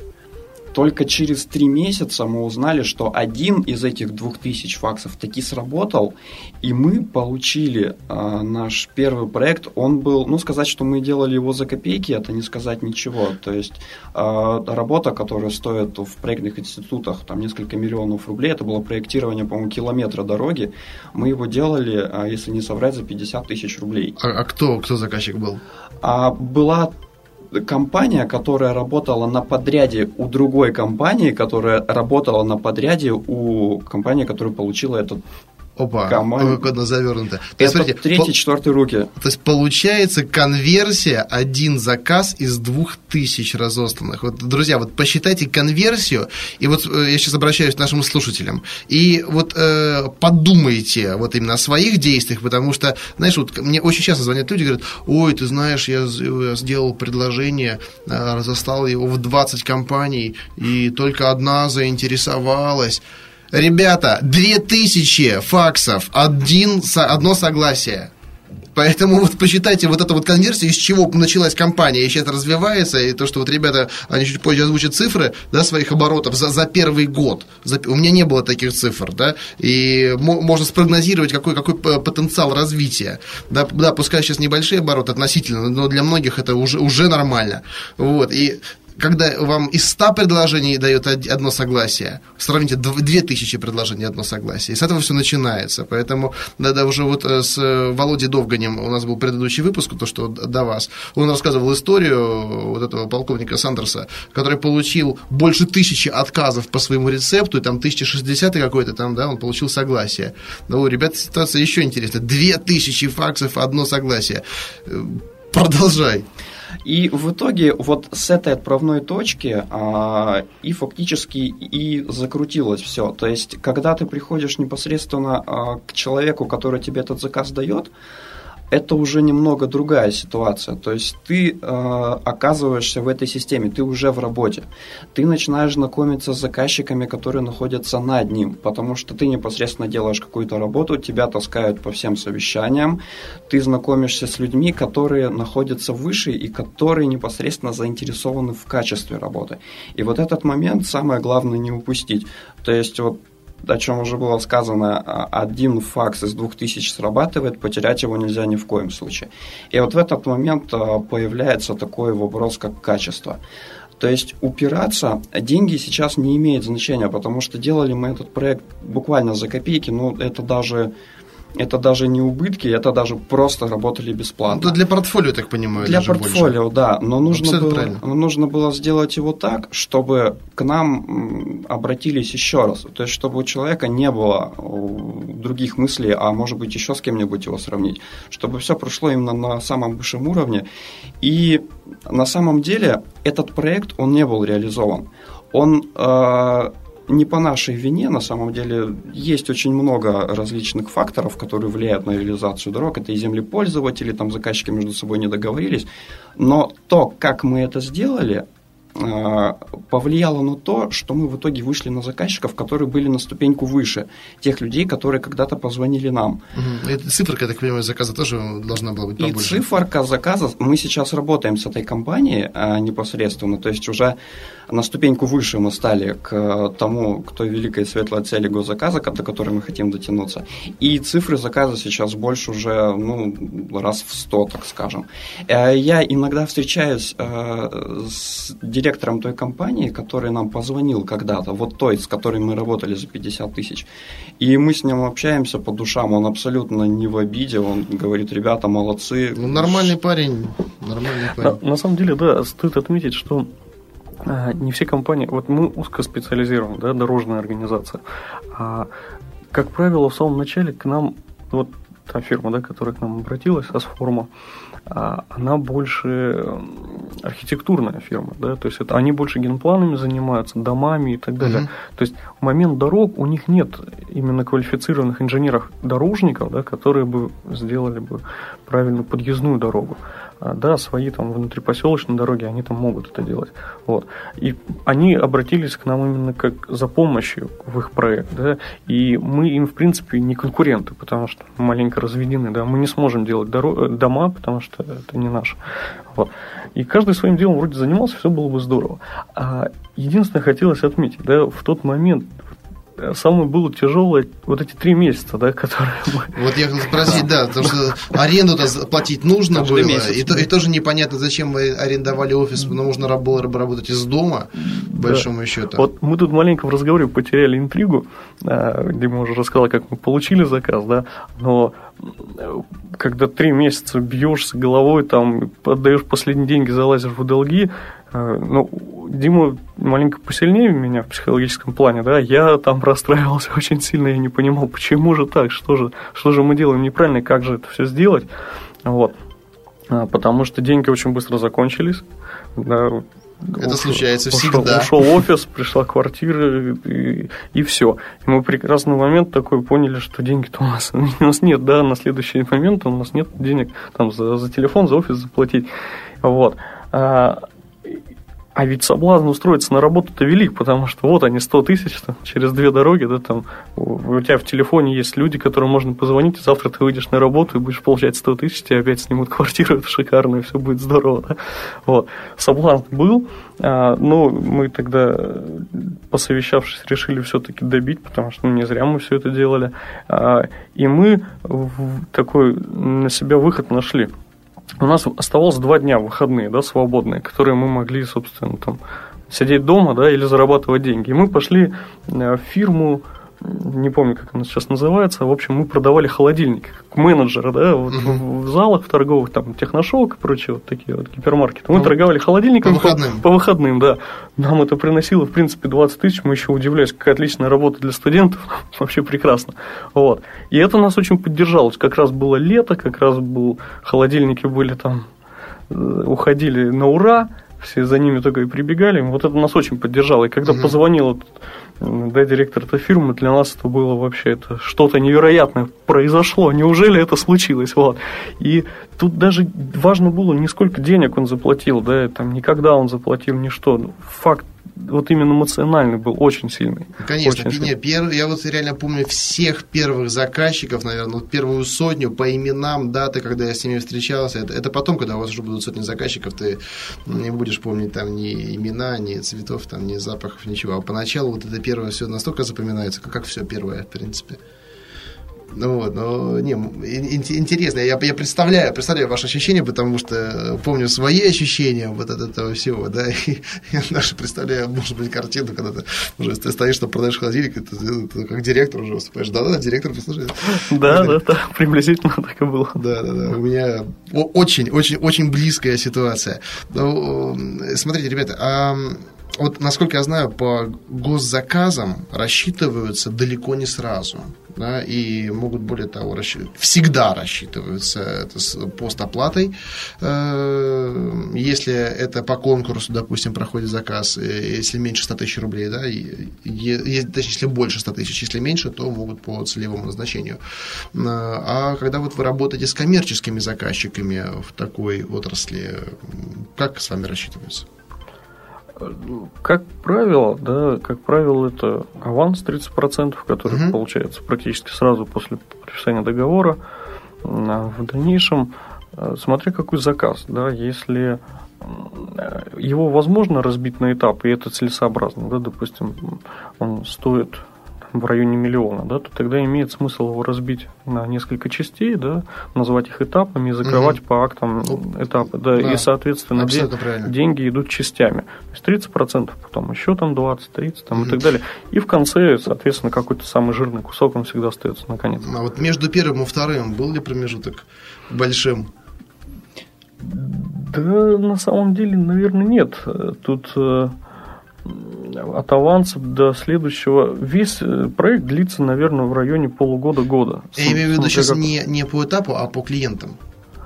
только через три месяца мы узнали, что один из этих двух тысяч факсов таки сработал, и мы получили э, наш первый проект. Он был, ну, сказать, что мы делали его за копейки, это не сказать ничего. То есть э, работа, которая стоит в проектных институтах там несколько миллионов рублей, это было проектирование, по-моему, километра дороги. Мы его делали, э, если не соврать, за 50 тысяч рублей. А, а кто, кто заказчик был? А, была компания, которая работала на подряде у другой компании, которая работала на подряде у компании, которая получила этот Опа, команд... как она завернута. То есть, третий, по... четвертый руки. То есть получается конверсия один заказ из двух тысяч разосланных. Вот, друзья, вот посчитайте конверсию, и вот э, я сейчас обращаюсь к нашим слушателям, и вот э, подумайте вот именно о своих действиях, потому что, знаешь, вот мне очень часто звонят люди говорят, ой, ты знаешь, я, я сделал предложение, э, разослал его в 20 компаний, и только одна заинтересовалась. Ребята, 2000 факсов, один, одно согласие. Поэтому вот посчитайте вот эту вот конверсию, из чего началась компания, и сейчас развивается, и то, что вот ребята, они чуть позже озвучат цифры, да, своих оборотов за, за первый год. За, у меня не было таких цифр, да, и можно спрогнозировать, какой, какой потенциал развития. Да, да, пускай сейчас небольшие обороты относительно, но для многих это уже, уже нормально. Вот, и когда вам из 100 предложений дает одно согласие, сравните 2000 предложений одно согласие. И с этого все начинается. Поэтому да, уже вот э, с э, Володей Довганем у нас был предыдущий выпуск, то, что до вас. Он рассказывал историю вот этого полковника Сандерса, который получил больше тысячи отказов по своему рецепту, и там 1060 какой-то там, да, он получил согласие. Ну, ребята, ситуация еще интересная. 2000 факсов, одно согласие. Э, продолжай. И в итоге вот с этой отправной точки а, и фактически и закрутилось все. То есть, когда ты приходишь непосредственно а, к человеку, который тебе этот заказ дает, это уже немного другая ситуация. То есть ты э, оказываешься в этой системе, ты уже в работе. Ты начинаешь знакомиться с заказчиками, которые находятся над ним, потому что ты непосредственно делаешь какую-то работу, тебя таскают по всем совещаниям, ты знакомишься с людьми, которые находятся выше и которые непосредственно заинтересованы в качестве работы. И вот этот момент самое главное не упустить. То есть вот о чем уже было сказано, а, один факс из двух тысяч срабатывает, потерять его нельзя ни в коем случае. И вот в этот момент а, появляется такой вопрос, как качество. То есть упираться, деньги сейчас не имеют значения, потому что делали мы этот проект буквально за копейки, ну это даже это даже не убытки, это даже просто работали бесплатно. Это для портфолио, я так понимаю, Для портфолио, больше. да. Но нужно было, нужно было сделать его так, чтобы к нам обратились еще раз. То есть, чтобы у человека не было других мыслей, а может быть еще с кем-нибудь его сравнить. Чтобы все прошло именно на самом высшем уровне. И на самом деле этот проект, он не был реализован. Он э, не по нашей вине, на самом деле есть очень много различных факторов, которые влияют на реализацию дорог. Это и землепользователи, там заказчики между собой не договорились. Но то, как мы это сделали, повлияло на то, что мы в итоге вышли на заказчиков, которые были на ступеньку выше тех людей, которые когда-то позвонили нам. Угу. циферка, я так понимаю, заказа тоже должна была быть побольше. И циферка заказа, мы сейчас работаем с этой компанией а, непосредственно, то есть уже на ступеньку выше мы стали к тому, к той великой светлой цели госзаказа, до которой мы хотим дотянуться. И цифры заказа сейчас больше уже ну, раз в сто, так скажем. Э, я иногда встречаюсь э, с директором той компании, который нам позвонил когда-то, вот той, с которой мы работали за 50 тысяч. И мы с ним общаемся по душам, он абсолютно не в обиде, он говорит, ребята, молодцы. Ну, нормальный парень, нормальный парень. На, на самом деле, да, стоит отметить, что а, не все компании, вот мы узкоспециализированы, да, дорожная организация. А, как правило, в самом начале к нам, вот та фирма, да, которая к нам обратилась, Асформа, а, она больше архитектурная фирма, да, то есть это они больше генпланами занимаются, домами и так далее. Uh-huh. То есть в момент дорог у них нет именно квалифицированных инженеров-дорожников, да, которые бы сделали бы правильную подъездную дорогу. А, да, свои там внутрипоселочные дороги, они там могут это делать. Вот. И они обратились к нам именно как за помощью в их проект, да, и мы им, в принципе, не конкуренты, потому что маленько разведены, да, мы не сможем делать доро- дома, потому что это не наше. Вот. И каждый своим делом вроде занимался, все было бы здорово. А единственное, хотелось отметить, да, в тот момент, самое было тяжелое вот эти три месяца, да, которые мы... Вот я хотел спросить, да, потому что аренду-то платить нужно Каждый было, месяц, и, да. и тоже непонятно, зачем мы арендовали офис, но можно было работать из дома, по большому счету. Вот мы тут маленько в разговоре потеряли интригу, а, где мы уже рассказали, как мы получили заказ, да, но когда три месяца бьешься головой, там, отдаешь последние деньги, залазишь в долги, ну, Дима маленько посильнее меня в психологическом плане, да, я там расстраивался очень сильно, я не понимал, почему же так, что же, что же мы делаем неправильно, как же это все сделать, вот, а, потому что деньги очень быстро закончились, да, это ушел, случается всегда. Ушел, ушел офис, пришла квартира, и, и все. И мы прекрасный момент такой поняли, что деньги-то у нас, у нас нет, да, на следующий момент у нас нет денег там за, за телефон, за офис заплатить. Вот. А, а ведь соблазн устроиться на работу-то велик, потому что вот они 100 тысяч через две дороги, да, там у тебя в телефоне есть люди, которым можно позвонить, и завтра ты выйдешь на работу и будешь получать 100 тысяч, тебе опять снимут квартиру, это шикарно, и все будет здорово. Да? Вот. Соблазн был, а, но мы тогда, посовещавшись, решили все-таки добить, потому что ну, не зря мы все это делали. А, и мы такой на себя выход нашли у нас оставалось два дня выходные, да, свободные, которые мы могли, собственно, там сидеть дома, да, или зарабатывать деньги. И мы пошли э, в фирму не помню, как она сейчас называется. В общем, мы продавали холодильники, как менеджеры, да, вот угу. в, залах в торговых, там, техношоук и прочие вот такие вот гипермаркеты. Мы ну, торговали холодильниками по выходным. По, по выходным, да. Нам это приносило, в принципе, 20 тысяч. Мы еще удивлялись, какая отличная работа для студентов. Вообще прекрасно. Вот. И это нас очень поддержало. Как раз было лето, как раз был, холодильники были там, э, уходили на ура все за ними только и прибегали. Вот это нас очень поддержало. И когда угу. позвонил да, директор этой фирмы, для нас это было вообще это что-то невероятное произошло. Неужели это случилось? Вот. И тут даже важно было не сколько денег он заплатил, да, там никогда он заплатил, ни что. Факт вот именно эмоциональный был очень сильный. Конечно, очень нет, перв, я вот реально помню всех первых заказчиков, наверное, вот первую сотню по именам, даты, когда я с ними встречался. Это, это потом, когда у вас уже будут сотни заказчиков, ты не будешь помнить там ни имена, ни цветов, там, ни запахов, ничего. А поначалу вот это первое все настолько запоминается, как, как все первое, в принципе. Ну вот, но не, интересно, я, я представляю, представляю ваши ощущения, потому что помню свои ощущения вот от этого всего, да, и я даже представляю, может быть, картину, когда ты уже ты стоишь, что продаешь холодильник, ты, ты, ты как директор уже выступаешь, да-да, директор, послушай. Да, да, да, приблизительно так и было. Да, да, да, у меня очень, очень, очень близкая ситуация. Ну, смотрите, ребята, а вот, насколько я знаю, по госзаказам рассчитываются далеко не сразу. Да, и могут, более того, расщ... всегда рассчитываются это с постоплатой. Э, если это по конкурсу, допустим, проходит заказ, э, если меньше 100 тысяч рублей, да, и, точнее, если больше 100 тысяч, если меньше, то могут по целевому назначению. Э, а когда вот вы работаете с коммерческими заказчиками в такой отрасли, как с вами рассчитываются? Как правило, да, как правило, это аванс 30%, который Мгм. получается практически сразу после подписания договора. А В дальнейшем, э, смотря какой заказ, да, если э, его возможно разбить на этапы, и это целесообразно, да, допустим, он стоит в районе миллиона, да, то тогда имеет смысл его разбить на несколько частей, да, назвать их этапами и закрывать по актам Ну, этапы, да, да, и, соответственно, де- правильно. деньги идут частями. То есть 30%, потом еще там 20, 30 там, Мгм. и так далее. И в конце, соответственно, какой-то самый жирный кусок, он всегда остается наконец. А вот между первым и вторым был ли промежуток большим? Да, на самом деле, наверное, нет. Тут э, от аванса до следующего... Весь э, проект длится, наверное, в районе полугода-года. Я имею в виду сейчас как- не, не по этапу, а по клиентам.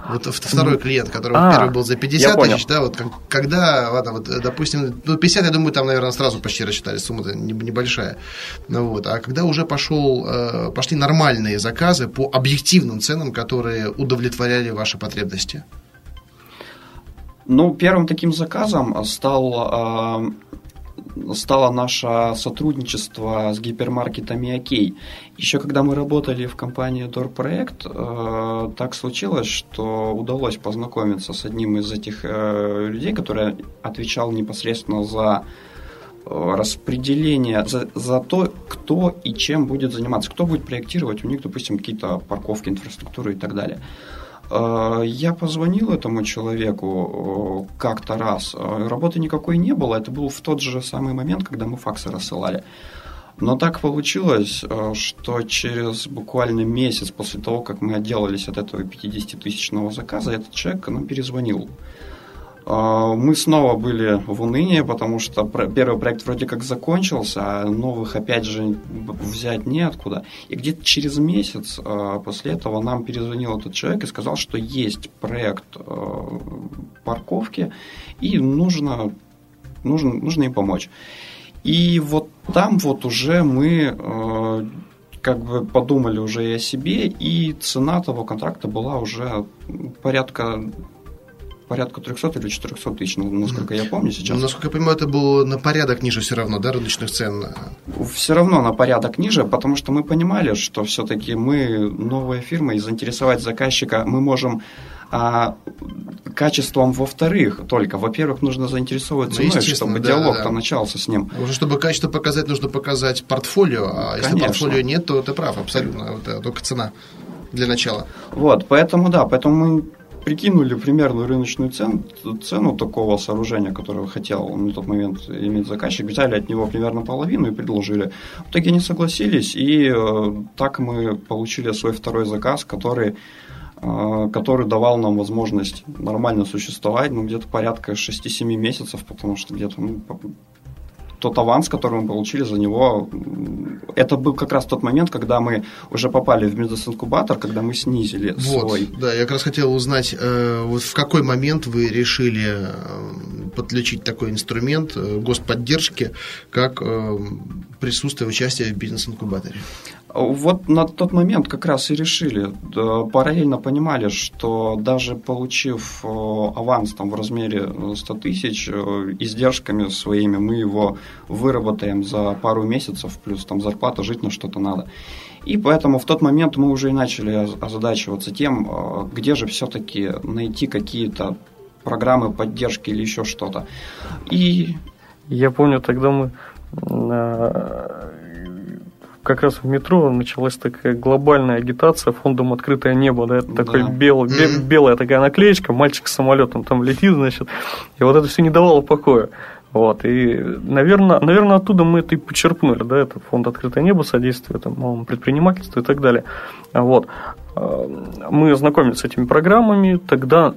Вот второй клиент, который А, первый был за 50 я понял. тысяч, да, вот как- когда, ладно, вот, э, допустим, ну, 50, я думаю, там, наверное, сразу почти рассчитали, сумма-то не- небольшая. Ну, вот, а когда уже пошел, э, пошли нормальные заказы по объективным ценам, которые удовлетворяли ваши потребности? Ну, первым таким заказом стал, а, стало наше сотрудничество с гипермаркетами «Окей». Еще когда мы работали в компании Дорпроект, э, так случилось, что удалось познакомиться с одним из этих э, людей, который отвечал непосредственно за э, распределение, за, за то, кто и чем будет заниматься, кто будет проектировать у них, допустим, какие-то парковки, инфраструктуры и так далее. Э, Я позвонил этому человеку э, как-то раз. Э, Работы никакой не было. Это был в тот же самый момент, когда мы факсы рассылали. Но так получилось, что через буквально месяц после того, как мы отделались от этого 50-тысячного заказа, этот человек нам перезвонил. Э, Мы снова были в унынии, потому что первый проект вроде как закончился, а новых опять же взять неоткуда. И где-то через месяц э, после этого нам перезвонил этот человек и сказал, что есть проект э, парковки, и нужно, нужно, нужно им помочь. И вот там вот уже мы как бы подумали уже и о себе, и цена того контракта была уже порядка порядка 300 или 400 тысяч, ну, насколько я помню сейчас. Ну, насколько я понимаю, это было на порядок ниже все равно, да, рыночных цен? все равно на порядок ниже, потому что мы понимали, что все-таки мы новая фирма, и заинтересовать заказчика мы можем а, качеством во-вторых только. Во-первых, нужно заинтересовывать Ну, ценой, естественно, чтобы да, диалог да. начался с ним. Уже чтобы качество показать, нужно показать портфолио, а если Конечно. портфолио нет, то ты прав, абсолютно, вот, э, только цена для начала. Вот, поэтому да, поэтому мы прикинули примерную рыночную цен, цену такого сооружения, которое хотел на тот момент иметь заказчик, взяли от него примерно половину и предложили. В итоге они согласились, и э, так мы получили свой второй заказ, который э, который давал нам возможность нормально существовать, ну, где-то порядка 6-7 месяцев, потому что где-то ну, тот аванс, который мы получили за него, это был как раз тот момент, когда мы уже попали в бизнес-инкубатор, когда мы снизили Вот, свой. да, я как раз хотел узнать, э, вот в какой момент вы решили э, подключить такой инструмент э, господдержки, как присутствие участия в бизнес-инкубаторе? Вот на тот момент как раз и решили. Параллельно понимали, что даже получив э, аванс там, в размере э, 100 тысяч, э, издержками своими мы его выработаем за пару месяцев, плюс там зарплата, жить на что-то надо. И поэтому в тот момент мы уже и начали оз- озадачиваться тем, э, где же все-таки найти какие-то программы поддержки или еще что-то. И Я помню, тогда мы э, как раз в метро началась такая глобальная агитация фондом «Открытое небо». Да, это Да. такой бел- бе- белая такая наклеечка, мальчик с самолетом там летит, значит. И вот это все не давало покоя. Вот, и, наверное, наверное, оттуда мы это и почерпнули, да, это фонд «Открытое небо», содействие там, малому предпринимательству и так далее. Вот. Э, Мы знакомились с этими программами, тогда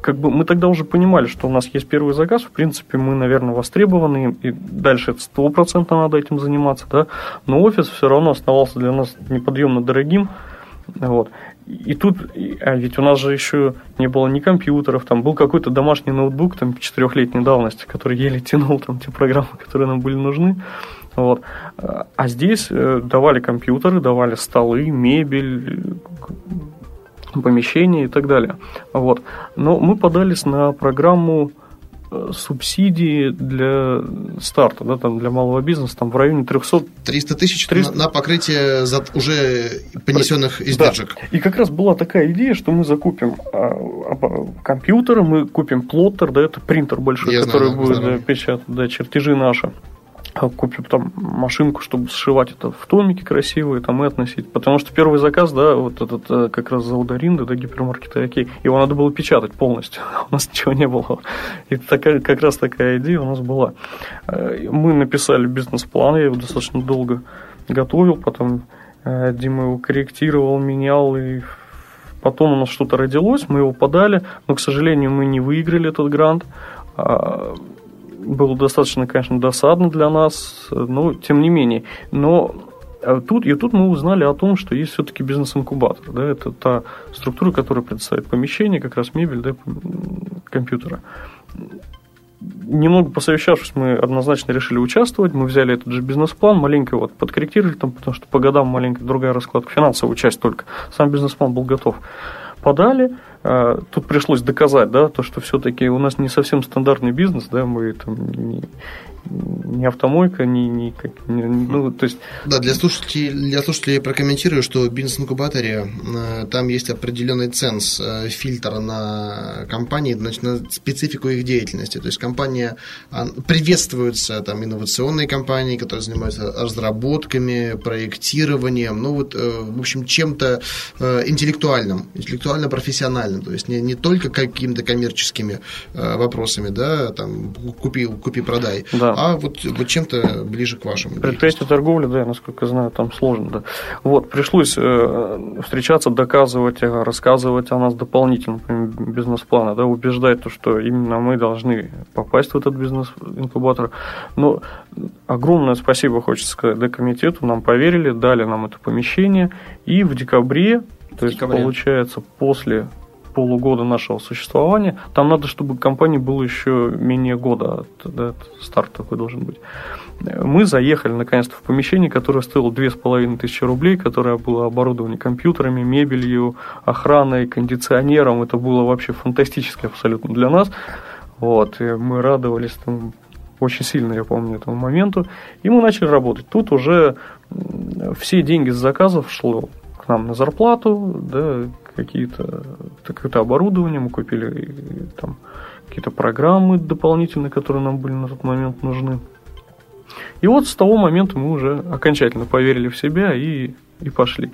как бы мы тогда уже понимали, что у нас есть первый заказ, в принципе, мы, наверное, востребованы, и дальше стопроцентно надо этим заниматься, да, но офис все равно оставался для нас неподъемно дорогим, вот. И тут, а ведь у нас же еще не было ни компьютеров, там был какой-то домашний ноутбук там четырехлетней давности, который еле тянул там те программы, которые нам были нужны. Вот. А а здесь э, давали компьютеры, давали столы, мебель, помещения и так далее. Вот. Но мы подались на программу э, субсидии для старта, да, там для малого бизнеса, там в районе 300... 300 тысяч 300... На, покрытие за уже понесенных издержек. Да. И как раз была такая идея, что мы закупим а, компьютеры, мы купим плоттер, да, это принтер большой, Я который знаю, будет да, печатать да, чертежи наши купим там машинку, чтобы сшивать это в томики красивые там и относить. Потому что первый заказ, да, вот этот э, как раз завода Ринда, да, гипермаркета Окей, его надо было печатать полностью. у нас ничего не было. И такая, как раз такая идея у нас была. Э, мы написали бизнес-план, я его достаточно долго готовил, потом э, Дима его корректировал, менял, и потом у нас что-то родилось, мы его подали, но, к сожалению, мы не выиграли этот грант а, было достаточно, конечно, досадно для нас, но тем не менее. Но э, тут, и тут мы узнали о том, что есть все-таки бизнес-инкубатор. Да, это та структура, которая предоставляет помещение, как раз мебель, да, компьютера. Немного посовещавшись, мы однозначно решили участвовать. Мы взяли этот же бизнес-план, маленько вот подкорректировали, там, потому что по годам маленькая другая раскладка, финансовая часть только. Сам бизнес-план был готов. Подали, а, тут пришлось доказать, да, то, что все-таки у нас не совсем стандартный бизнес, да, мы там не автомойка, не, не, не ну, то есть... Да, для слушателей, для слушателей я прокомментирую, что в бизнес-инкубаторе э, там есть определенный ценз, э, фильтр на компании, значит, на специфику их деятельности. То есть компания приветствуется, там, инновационные компании, которые занимаются разработками, проектированием, ну, вот, э, в общем, чем-то интеллектуальным, интеллектуально-профессиональным, то есть не, не только какими-то коммерческими вопросами, да, там, купи, купи-продай, да а вот, вот чем-то ближе к вашему. Предприятие торговли, да, насколько знаю, там сложно, да. Вот, пришлось э, встречаться, доказывать, рассказывать о нас дополнительно, бизнес-плана, да, убеждать то, что именно мы должны попасть в этот бизнес-инкубатор. Но огромное спасибо, хочется сказать, да, комитету, нам поверили, дали нам это помещение, и в декабре, то есть, декабре. получается, после полугода нашего существования, там надо, чтобы компании было еще менее года, да, старт такой должен быть. Мы заехали наконец-то в помещение, которое стоило две с половиной тысячи рублей, которое было оборудовано компьютерами, мебелью, охраной, кондиционером. Это было вообще фантастически абсолютно для нас. Вот, и мы радовались там очень сильно, я помню, этому моменту. И мы начали работать. Тут уже все деньги с заказов шло нам на зарплату, да, какие-то какое-то оборудование, мы купили там какие-то программы дополнительные, которые нам были на тот момент нужны. И вот с того момента мы уже окончательно поверили в себя и, и пошли.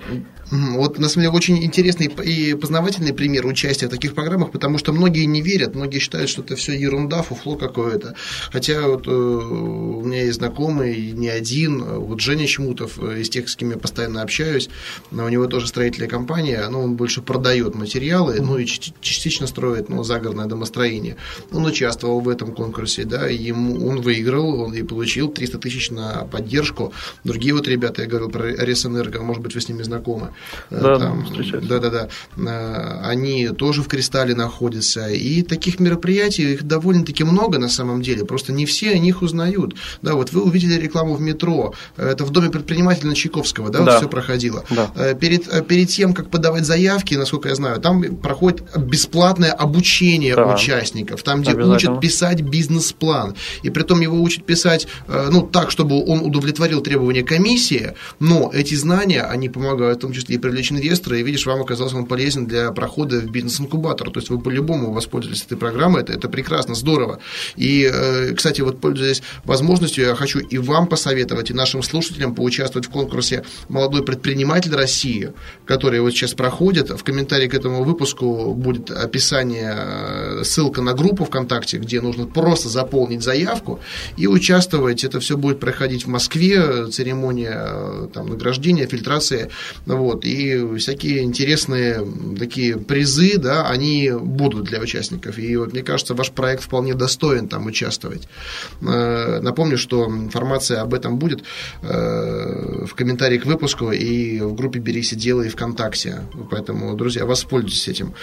Вот, на самом деле, очень интересный и познавательный пример участия в таких программах, потому что многие не верят, многие считают, что это все ерунда, фуфло какое-то. Хотя вот э, у меня есть знакомый, не один, вот Женя Чмутов, э, из тех, с кем я постоянно общаюсь, у него тоже строительная компания, но он больше продает материалы, ну и частично строит ну, загородное домостроение. Он участвовал в этом конкурсе, да, и ему, он выиграл, он и получил 300 тысяч на поддержку. Другие вот ребята, я говорил про Ресэнерго, может быть, вы с ними знакомы. Э, да, там, да, да, да. Э, они тоже в кристалле находятся. И таких мероприятий их довольно-таки много на самом деле. Просто не все о них узнают. Да, вот вы увидели рекламу в метро. Это в доме предпринимателя на Чайковского, да, да. Вот все проходило. Да. Э, перед, перед тем, как подавать заявки, насколько я знаю, там проходит бесплатное обучение да. участников, там, где учат писать бизнес-план. И при том его учат писать, ну, так, чтобы он удовлетворил требования комиссии, но эти знания, они помогают в том числе и привлечь инвестора, и видишь, вам оказался он полезен для прохода в бизнес-инкубатор. То есть вы по-любому воспользовались этой программой, это, это прекрасно, здорово. И, э, кстати, вот пользуясь возможностью, я хочу и вам посоветовать, и нашим слушателям поучаствовать в конкурсе «Молодой предприниматель России», который вот сейчас проходит. В комментарии к этому выпуску будет описание, э, ссылка на группу ВКонтакте, где нужно просто заполнить заявку и участвовать. Это все будет проходить в Москве, церемония э, там, награждения, фильтрации. Вот вот, и всякие интересные такие призы, да, они будут для участников. И вот мне кажется, ваш проект вполне достоин там участвовать. Э, напомню, что информация об этом будет э, в комментарии к выпуску и в группе «Берись и делай» ВКонтакте. Поэтому, друзья, воспользуйтесь этим.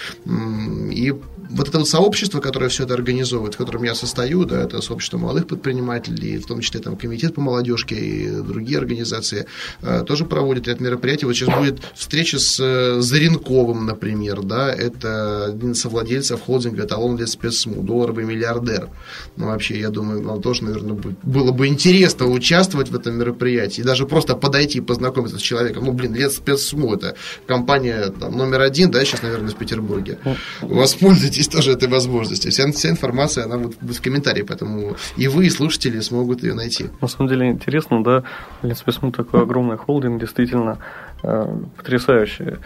И вот это вот сообщество, которое все это организовывает, в котором я состою, да, это сообщество молодых предпринимателей, в том числе там комитет по молодежке и другие организации, э, тоже проводят ряд мероприятий. Вот сейчас будет встреча с э, Заренковым, например, да, это один из совладельцев холдинга «Эталон для спецсму», долларовый миллиардер. Ну, вообще, я думаю, вам тоже, наверное, было бы интересно участвовать в этом мероприятии, и даже просто подойти и познакомиться с человеком. Ну, блин, лет спецсму, это компания там, номер один, да, сейчас, наверное, в Петербурге. Воспользуйтесь тоже этой возможностью. Вся, вся информация, она будет в комментарии, поэтому и вы, и слушатели смогут ее найти. На самом деле интересно, да, Ленспецсму такой огромный холдинг, действительно э, потрясающий.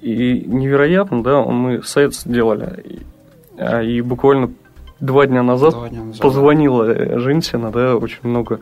И невероятно, да, мы сайт сделали, и, а, и буквально два дня назад, два дня назад позвонила да. женщина, да, очень много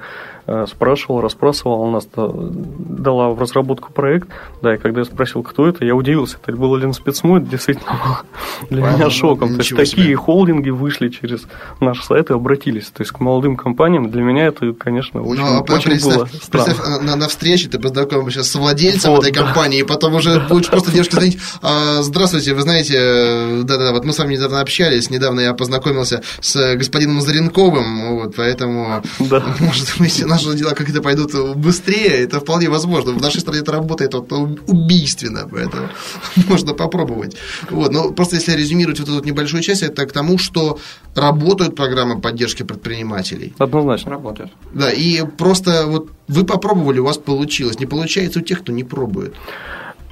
спрашивал, расспрашивал, она нас дала в разработку проект, да, и когда я спросил, кто это, я удивился, это был Ленспецму, это действительно для меня шоком. То есть такие холдинги вышли через наш сайт и обратились, то есть к молодым компаниям, для меня это, конечно, ну, очень, ну, а очень представь, было странно. Представь, на, на встрече ты познакомишься с владельцем вот, этой да. компании, и потом уже будешь просто девушке звонить, а, здравствуйте, вы знаете, да-да, вот мы с вами недавно общались, недавно я познакомился с господином Заренковым, вот, поэтому, да. может быть, наши дела как-то пойдут быстрее, это вполне возможно. В нашей стране это работает вот, убийственно, поэтому можно попробовать. Вот. Но просто если резюмировать вот эту небольшую часть, это к тому, что работают программы поддержки предпринимателей. Однозначно работают. Да, и просто вот вы попробовали, у вас получилось. Не получается у тех, кто не пробует.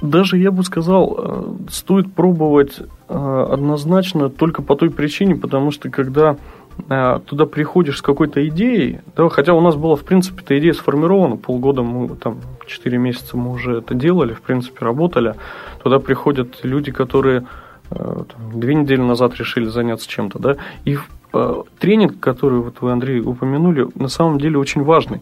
Даже я бы сказал, э, стоит пробовать э, однозначно только по той причине, потому что когда туда приходишь с какой-то идеей, да, хотя у нас была, в принципе, эта идея сформирована, полгода мы, там, 4 месяца мы уже это делали, в принципе, работали, туда приходят люди, которые э, там, две недели назад решили заняться чем-то, да, и э, тренинг, который вот вы, Андрей, упомянули, на самом деле очень важный.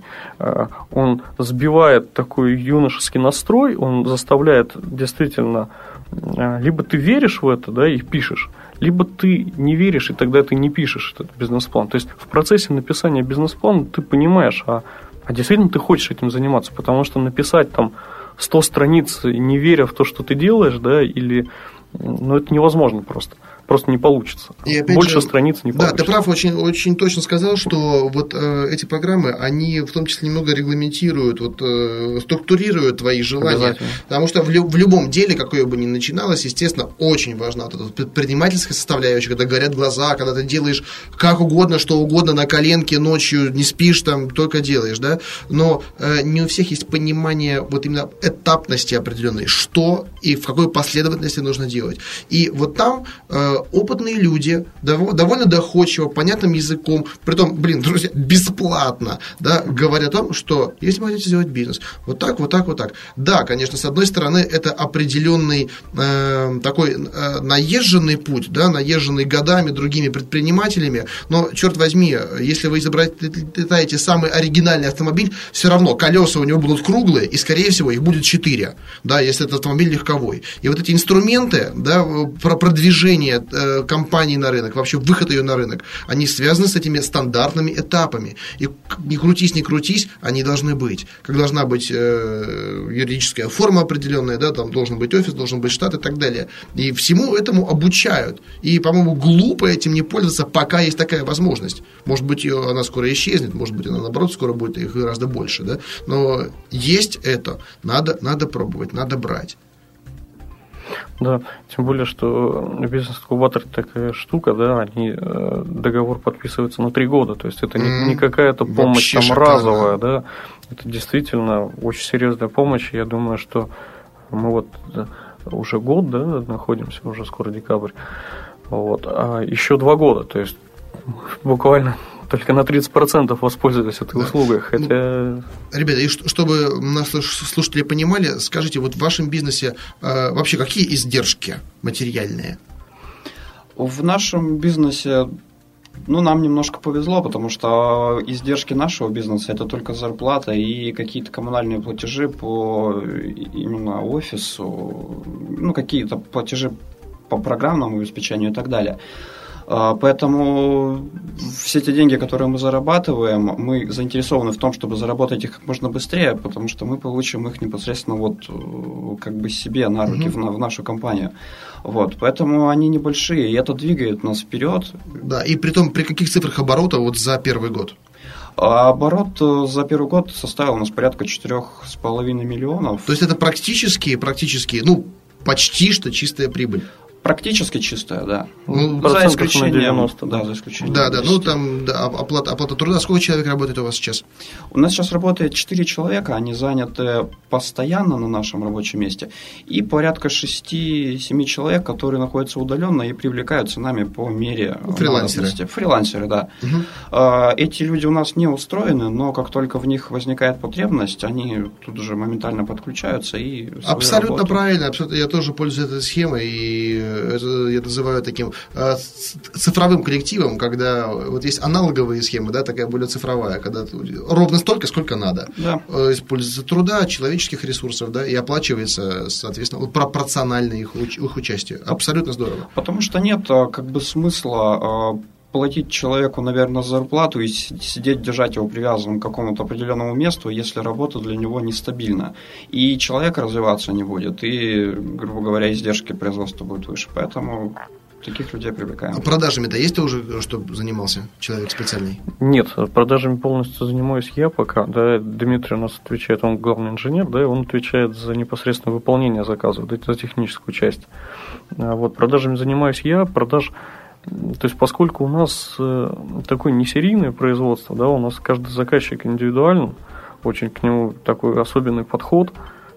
Он сбивает такой юношеский настрой, он заставляет действительно либо ты веришь в это, да, и пишешь, либо ты не веришь, и тогда ты не пишешь этот бизнес-план. То есть в процессе написания бизнес-плана ты понимаешь, а, а действительно ты хочешь этим заниматься, потому что написать там 100 страниц, не веря в то, что ты делаешь, да, или ну, это невозможно просто просто не получится. И Больше же, страниц не получится. Да, ты прав, очень, очень точно сказал, что вот э, эти программы, они в том числе немного регламентируют, вот, э, структурируют твои желания. Потому что в, лю- в любом деле, какое бы ни начиналось, естественно, очень важна вот эта предпринимательская составляющая, когда горят глаза, когда ты делаешь как угодно, что угодно на коленке, ночью не спишь, там только делаешь, да. Но э, не у всех есть понимание вот именно этапности определенной, что и в какой последовательности нужно делать. И вот там э, опытные люди, довольно доходчиво, понятным языком, при том, блин, друзья, бесплатно, да, говорят о том, что если вы хотите сделать бизнес, вот так, вот так, вот так. Да, конечно, с одной стороны, это определенный э, такой э, наезженный путь, да, наезженный годами другими предпринимателями, но, черт возьми, если вы изобретаете самый оригинальный автомобиль, все равно колеса у него будут круглые, и, скорее всего, их будет 4, да, если этот автомобиль легковой. И вот эти инструменты, да, про продвижение компании на рынок, вообще выход ее на рынок, они связаны с этими стандартными этапами. И не крутись, не крутись, они должны быть. Как должна быть э, юридическая форма определенная, да, там должен быть офис, должен быть штат и так далее. И всему этому обучают. И, по-моему, глупо этим не пользоваться, пока есть такая возможность. Может быть, ее, она скоро исчезнет, может быть, она, наоборот, скоро будет их гораздо больше, да. Но есть это, надо, надо пробовать, надо брать. Да, тем более, что бизнес-инкубатор такая штука, да, они э, договор подписывается на три года, то есть это не, не какая-то помощь там шикарно. разовая, да, это действительно очень серьезная помощь, я думаю, что мы вот уже год, да, находимся, уже скоро декабрь, вот, а еще два года, то есть буквально только на 30% воспользовались этой да. услугой. Ну, хотя... Ребята, и чтобы нас слушатели понимали, скажите, вот в вашем бизнесе э, вообще какие издержки материальные? В нашем бизнесе ну, нам немножко повезло, потому что издержки нашего бизнеса это только зарплата и какие-то коммунальные платежи по именно офису, ну, какие-то платежи по программному обеспечению и так далее. А, поэтому все те деньги, которые мы зарабатываем, мы заинтересованы в том, чтобы заработать их как можно быстрее, потому что мы получим их непосредственно вот э, как бы себе на руки угу. в, в нашу компанию. Вот, поэтому они небольшие, и это двигает нас вперед. Да, и при том, при каких цифрах оборота вот за первый год? А оборот э, за первый год составил у нас порядка 4,5 миллионов. То есть это практически, практически, ну, почти что чистая прибыль. Практически чистая, да. Ну, за исключением, 90, да, за исключением. Да, да, ну там да, оплата, оплата труда. Сколько человек работает у вас сейчас? У нас сейчас работает 4 человека, они заняты постоянно на нашем рабочем месте, и порядка 6-7 человек, которые находятся удаленно и привлекаются нами по мере Фрилансеры. Фрилансеры, да. Угу. Эти люди у нас не устроены, но как только в них возникает потребность, они тут же моментально подключаются и Абсолютно работу. правильно, абсолютно. Я тоже пользуюсь этой схемой, и это я называю таким э, цифровым коллективом, когда вот есть аналоговые схемы, да, такая более цифровая, когда ровно столько, сколько надо. Да. Э, используется труда, человеческих ресурсов, да, и оплачивается, соответственно, пропорционально их, их участию. Абсолютно здорово. Потому что нет а, как бы смысла а, платить человеку, наверное, зарплату и сидеть, держать его привязанным к какому-то определенному месту, если работа для него нестабильна. И человек развиваться не будет, и, грубо говоря, издержки производства будут выше. Поэтому таких людей привлекаем. А продажами-то есть ты уже, что занимался человек специальный? Нет, продажами полностью занимаюсь я пока. Да, Дмитрий у нас отвечает, он главный инженер, да, и он отвечает за непосредственное выполнение заказов, да, за техническую часть. А вот продажами занимаюсь я, продаж то есть, поскольку у нас э, такое несерийное производство, да, у нас каждый заказчик индивидуален, очень к нему такой особенный подход,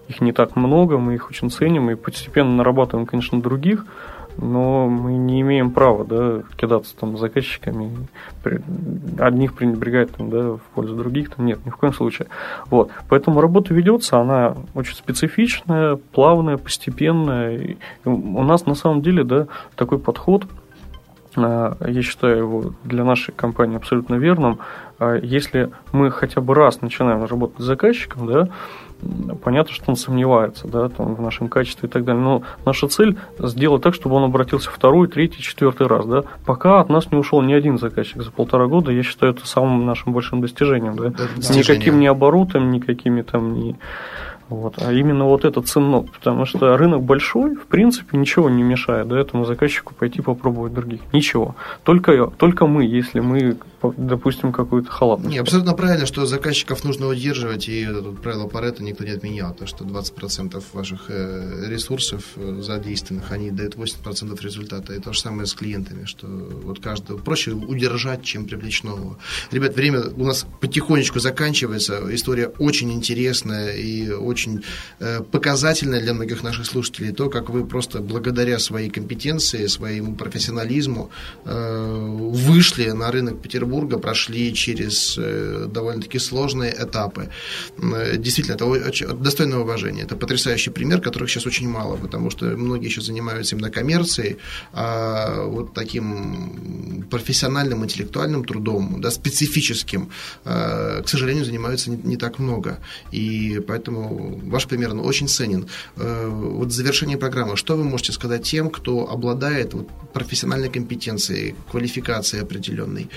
их не так много, мы их очень ценим и постепенно нарабатываем, конечно, других, но мы не имеем права да, кидаться там заказчиками, одних пренебрегать там, да, в пользу других, там нет, ни в коем случае. Вот. Поэтому работа ведется, она очень специфичная, плавная, постепенная. И у нас на самом деле да, такой подход – я считаю его для нашей компании абсолютно верным. А если мы хотя бы раз начинаем работать с заказчиком, да, понятно, что он сомневается да, там, в нашем качестве и так далее. Но наша цель сделать так, чтобы он обратился второй, третий, четвертый раз. Да. Пока от нас не ушел ни один заказчик за полтора года, я считаю это самым нашим большим достижением. Да. Никаким ни оборотом, никакими там ни вот. А именно вот это ценно, потому что рынок большой, в принципе, ничего не мешает да, этому заказчику пойти попробовать других. Ничего. Только, только мы, если мы допустим, какую-то халатность. Не, абсолютно правильно, что заказчиков нужно удерживать, и это правило Паретта никто не отменял, то что 20% ваших э, ресурсов э, задействованных, они дают 80% результата. И то же самое с клиентами, что вот каждого проще удержать, чем привлечь нового. Ребят, время у нас потихонечку заканчивается, история очень интересная и очень э, показательная для многих наших слушателей, то, как вы просто благодаря своей компетенции, своему профессионализму вышли на рынок Петербурга Петербурга прошли через э, довольно-таки сложные этапы. Э, действительно, это достойное уважение. Это потрясающий пример, которых сейчас очень мало, потому что многие сейчас занимаются именно коммерцией, а вот таким профессиональным, интеллектуальным трудом, да, специфическим, э, к сожалению, занимаются не, так много. И поэтому ваш пример ну, очень ценен. Вот в завершении программы, что вы можете сказать тем, кто обладает вот, профессиональной компетенцией, квалификацией определенной,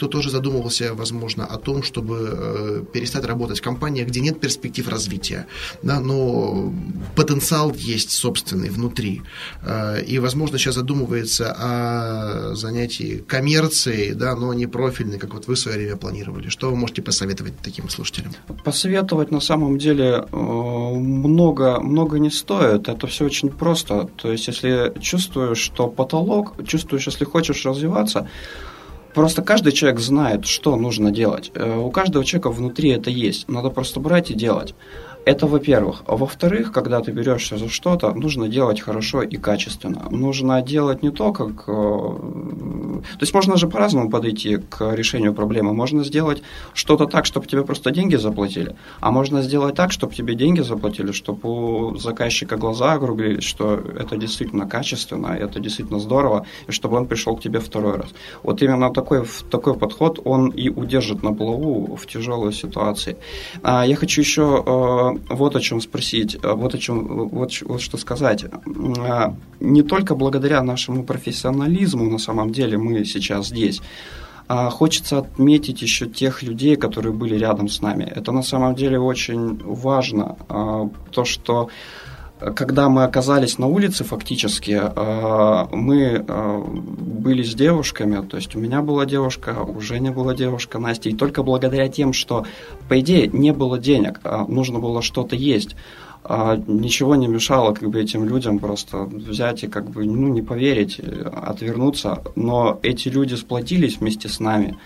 кто тоже задумывался, возможно, о том, чтобы э, перестать работать в компаниях, где нет перспектив развития, да, но потенциал есть собственный внутри. Э, и, возможно, сейчас задумывается о занятии коммерцией, да, но не профильной, как вот вы в свое время планировали. Что вы можете посоветовать таким слушателям? Посоветовать на самом деле э, много, много не стоит. Это все очень просто. То есть, если чувствуешь, что потолок, чувствуешь, если хочешь развиваться, Просто каждый человек знает, что нужно делать. Э, у каждого человека внутри это есть. Надо просто брать и делать. Это во-первых. А во-вторых, когда ты берешься за что-то, нужно делать хорошо и качественно. Нужно делать не то, как... Э, то есть можно же по-разному подойти к решению проблемы. Можно сделать что-то так, чтобы тебе просто деньги заплатили, а можно сделать так, чтобы тебе деньги заплатили, чтобы у заказчика глаза округлились, что это действительно качественно, это действительно здорово, и чтобы он пришел к тебе второй раз. Вот именно такой, такой подход, он и удержит на плаву в тяжелой ситуации. А я хочу еще э, вот о чем спросить, э, вот о чем, вот, вот что сказать. А, не только благодаря нашему профессионализму на самом деле мы сейчас здесь, а хочется отметить еще тех людей, которые были рядом с нами. Это на самом деле очень важно, а, то, что когда мы оказались на улице, фактически, э, мы э, были с девушками, то есть у меня была девушка, у Жени была девушка, Настя, и только благодаря тем, что, по идее, не было денег, а нужно было что-то есть, а ничего не мешало как бы этим людям просто взять и как бы ну не поверить, отвернуться, но эти люди сплотились вместе с нами,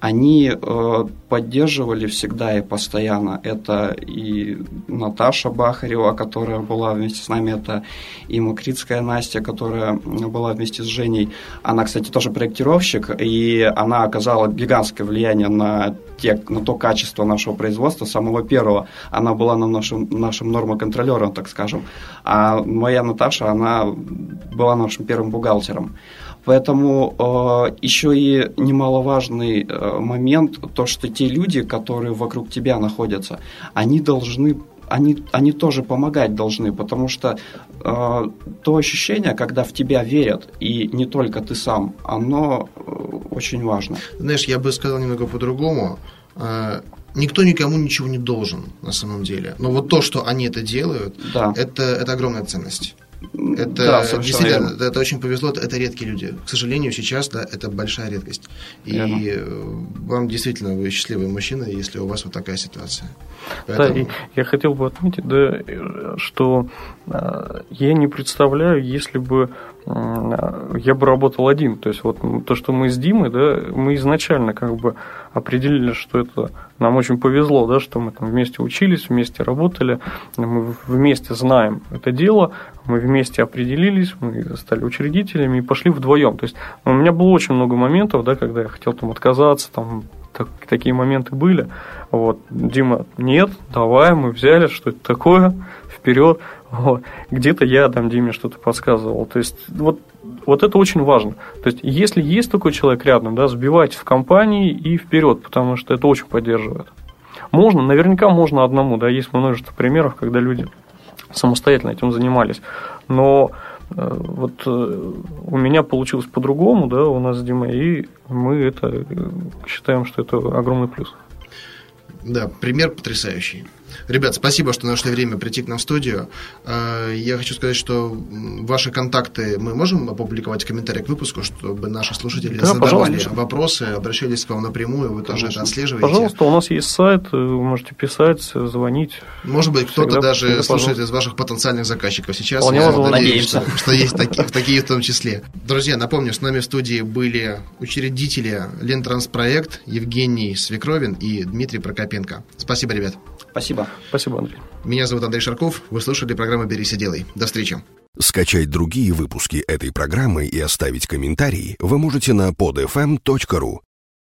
они э, поддерживали всегда и постоянно. Это и Наташа Бахарева, которая была вместе с нами, это и Макритская Настя, которая была вместе с Женей. Она, кстати, тоже проектировщик, и она оказала гигантское влияние на, те, на то качество нашего производства, самого первого. Она была нам нашим, нашим нормоконтролером, так скажем. А моя Наташа, она была нашим первым бухгалтером. Поэтому э, еще и немаловажный э, момент, то, что те люди, которые вокруг тебя находятся, они должны они, они тоже помогать должны, потому что э, то ощущение, когда в тебя верят, и не только ты сам, оно э, очень важно. Знаешь, я бы сказал немного по-другому. Э, никто никому ничего не должен на самом деле. Но вот то, что они это делают, да. это, это огромная ценность. Это да, действительно, это, это очень повезло, это редкие люди. К сожалению, сейчас да, это большая редкость. И Верно. Э, вам действительно вы счастливый мужчина, если у вас вот такая ситуация. Поэтому... Да, и я хотел бы отметить, да, что э, я не представляю, если бы я бы работал один. То есть вот то, что мы с Димой, да, мы изначально как бы определили, что это нам очень повезло, да, что мы там вместе учились, вместе работали, мы вместе знаем это дело, мы вместе определились, мы стали учредителями и пошли вдвоем. То есть у меня было очень много моментов, да, когда я хотел там отказаться, там так, такие моменты были. Вот, Дима, нет, давай, мы взяли, что это такое, вперед. Вот. Где-то я там Диме что-то подсказывал. То есть вот, вот это очень важно. То есть если есть такой человек рядом, да, сбивайте в компании и вперед, потому что это очень поддерживает. Можно, наверняка можно одному, да, есть множество примеров, когда люди самостоятельно этим занимались. Но э, вот э, у меня получилось по-другому, да, у нас с Димой, и мы это э, считаем, что это огромный плюс. Да, пример потрясающий. Ребят, спасибо, что нашли время прийти к нам в студию. А, я хочу сказать, что ваши контакты мы можем опубликовать в комментариях к выпуску, чтобы наши слушатели да, задавали пожалуйста. вопросы, обращались к вам напрямую, вы тоже это отслеживаете. Пожалуйста, у нас есть сайт, вы можете писать, звонить. Может быть, кто-то даже всегда, слушает из ваших потенциальных заказчиков сейчас. Вполне я надеюсь, что, что есть такие, такие в том числе. Друзья, напомню, с нами в студии были учредители Лентранспроект Евгений Свекровин и Дмитрий Прокопенко. Спасибо, ребят. Спасибо. Спасибо, Андрей. Меня зовут Андрей Шарков. Вы слушали программу «Берись и делай». До встречи. Скачать другие выпуски этой программы и оставить комментарии вы можете на podfm.ru.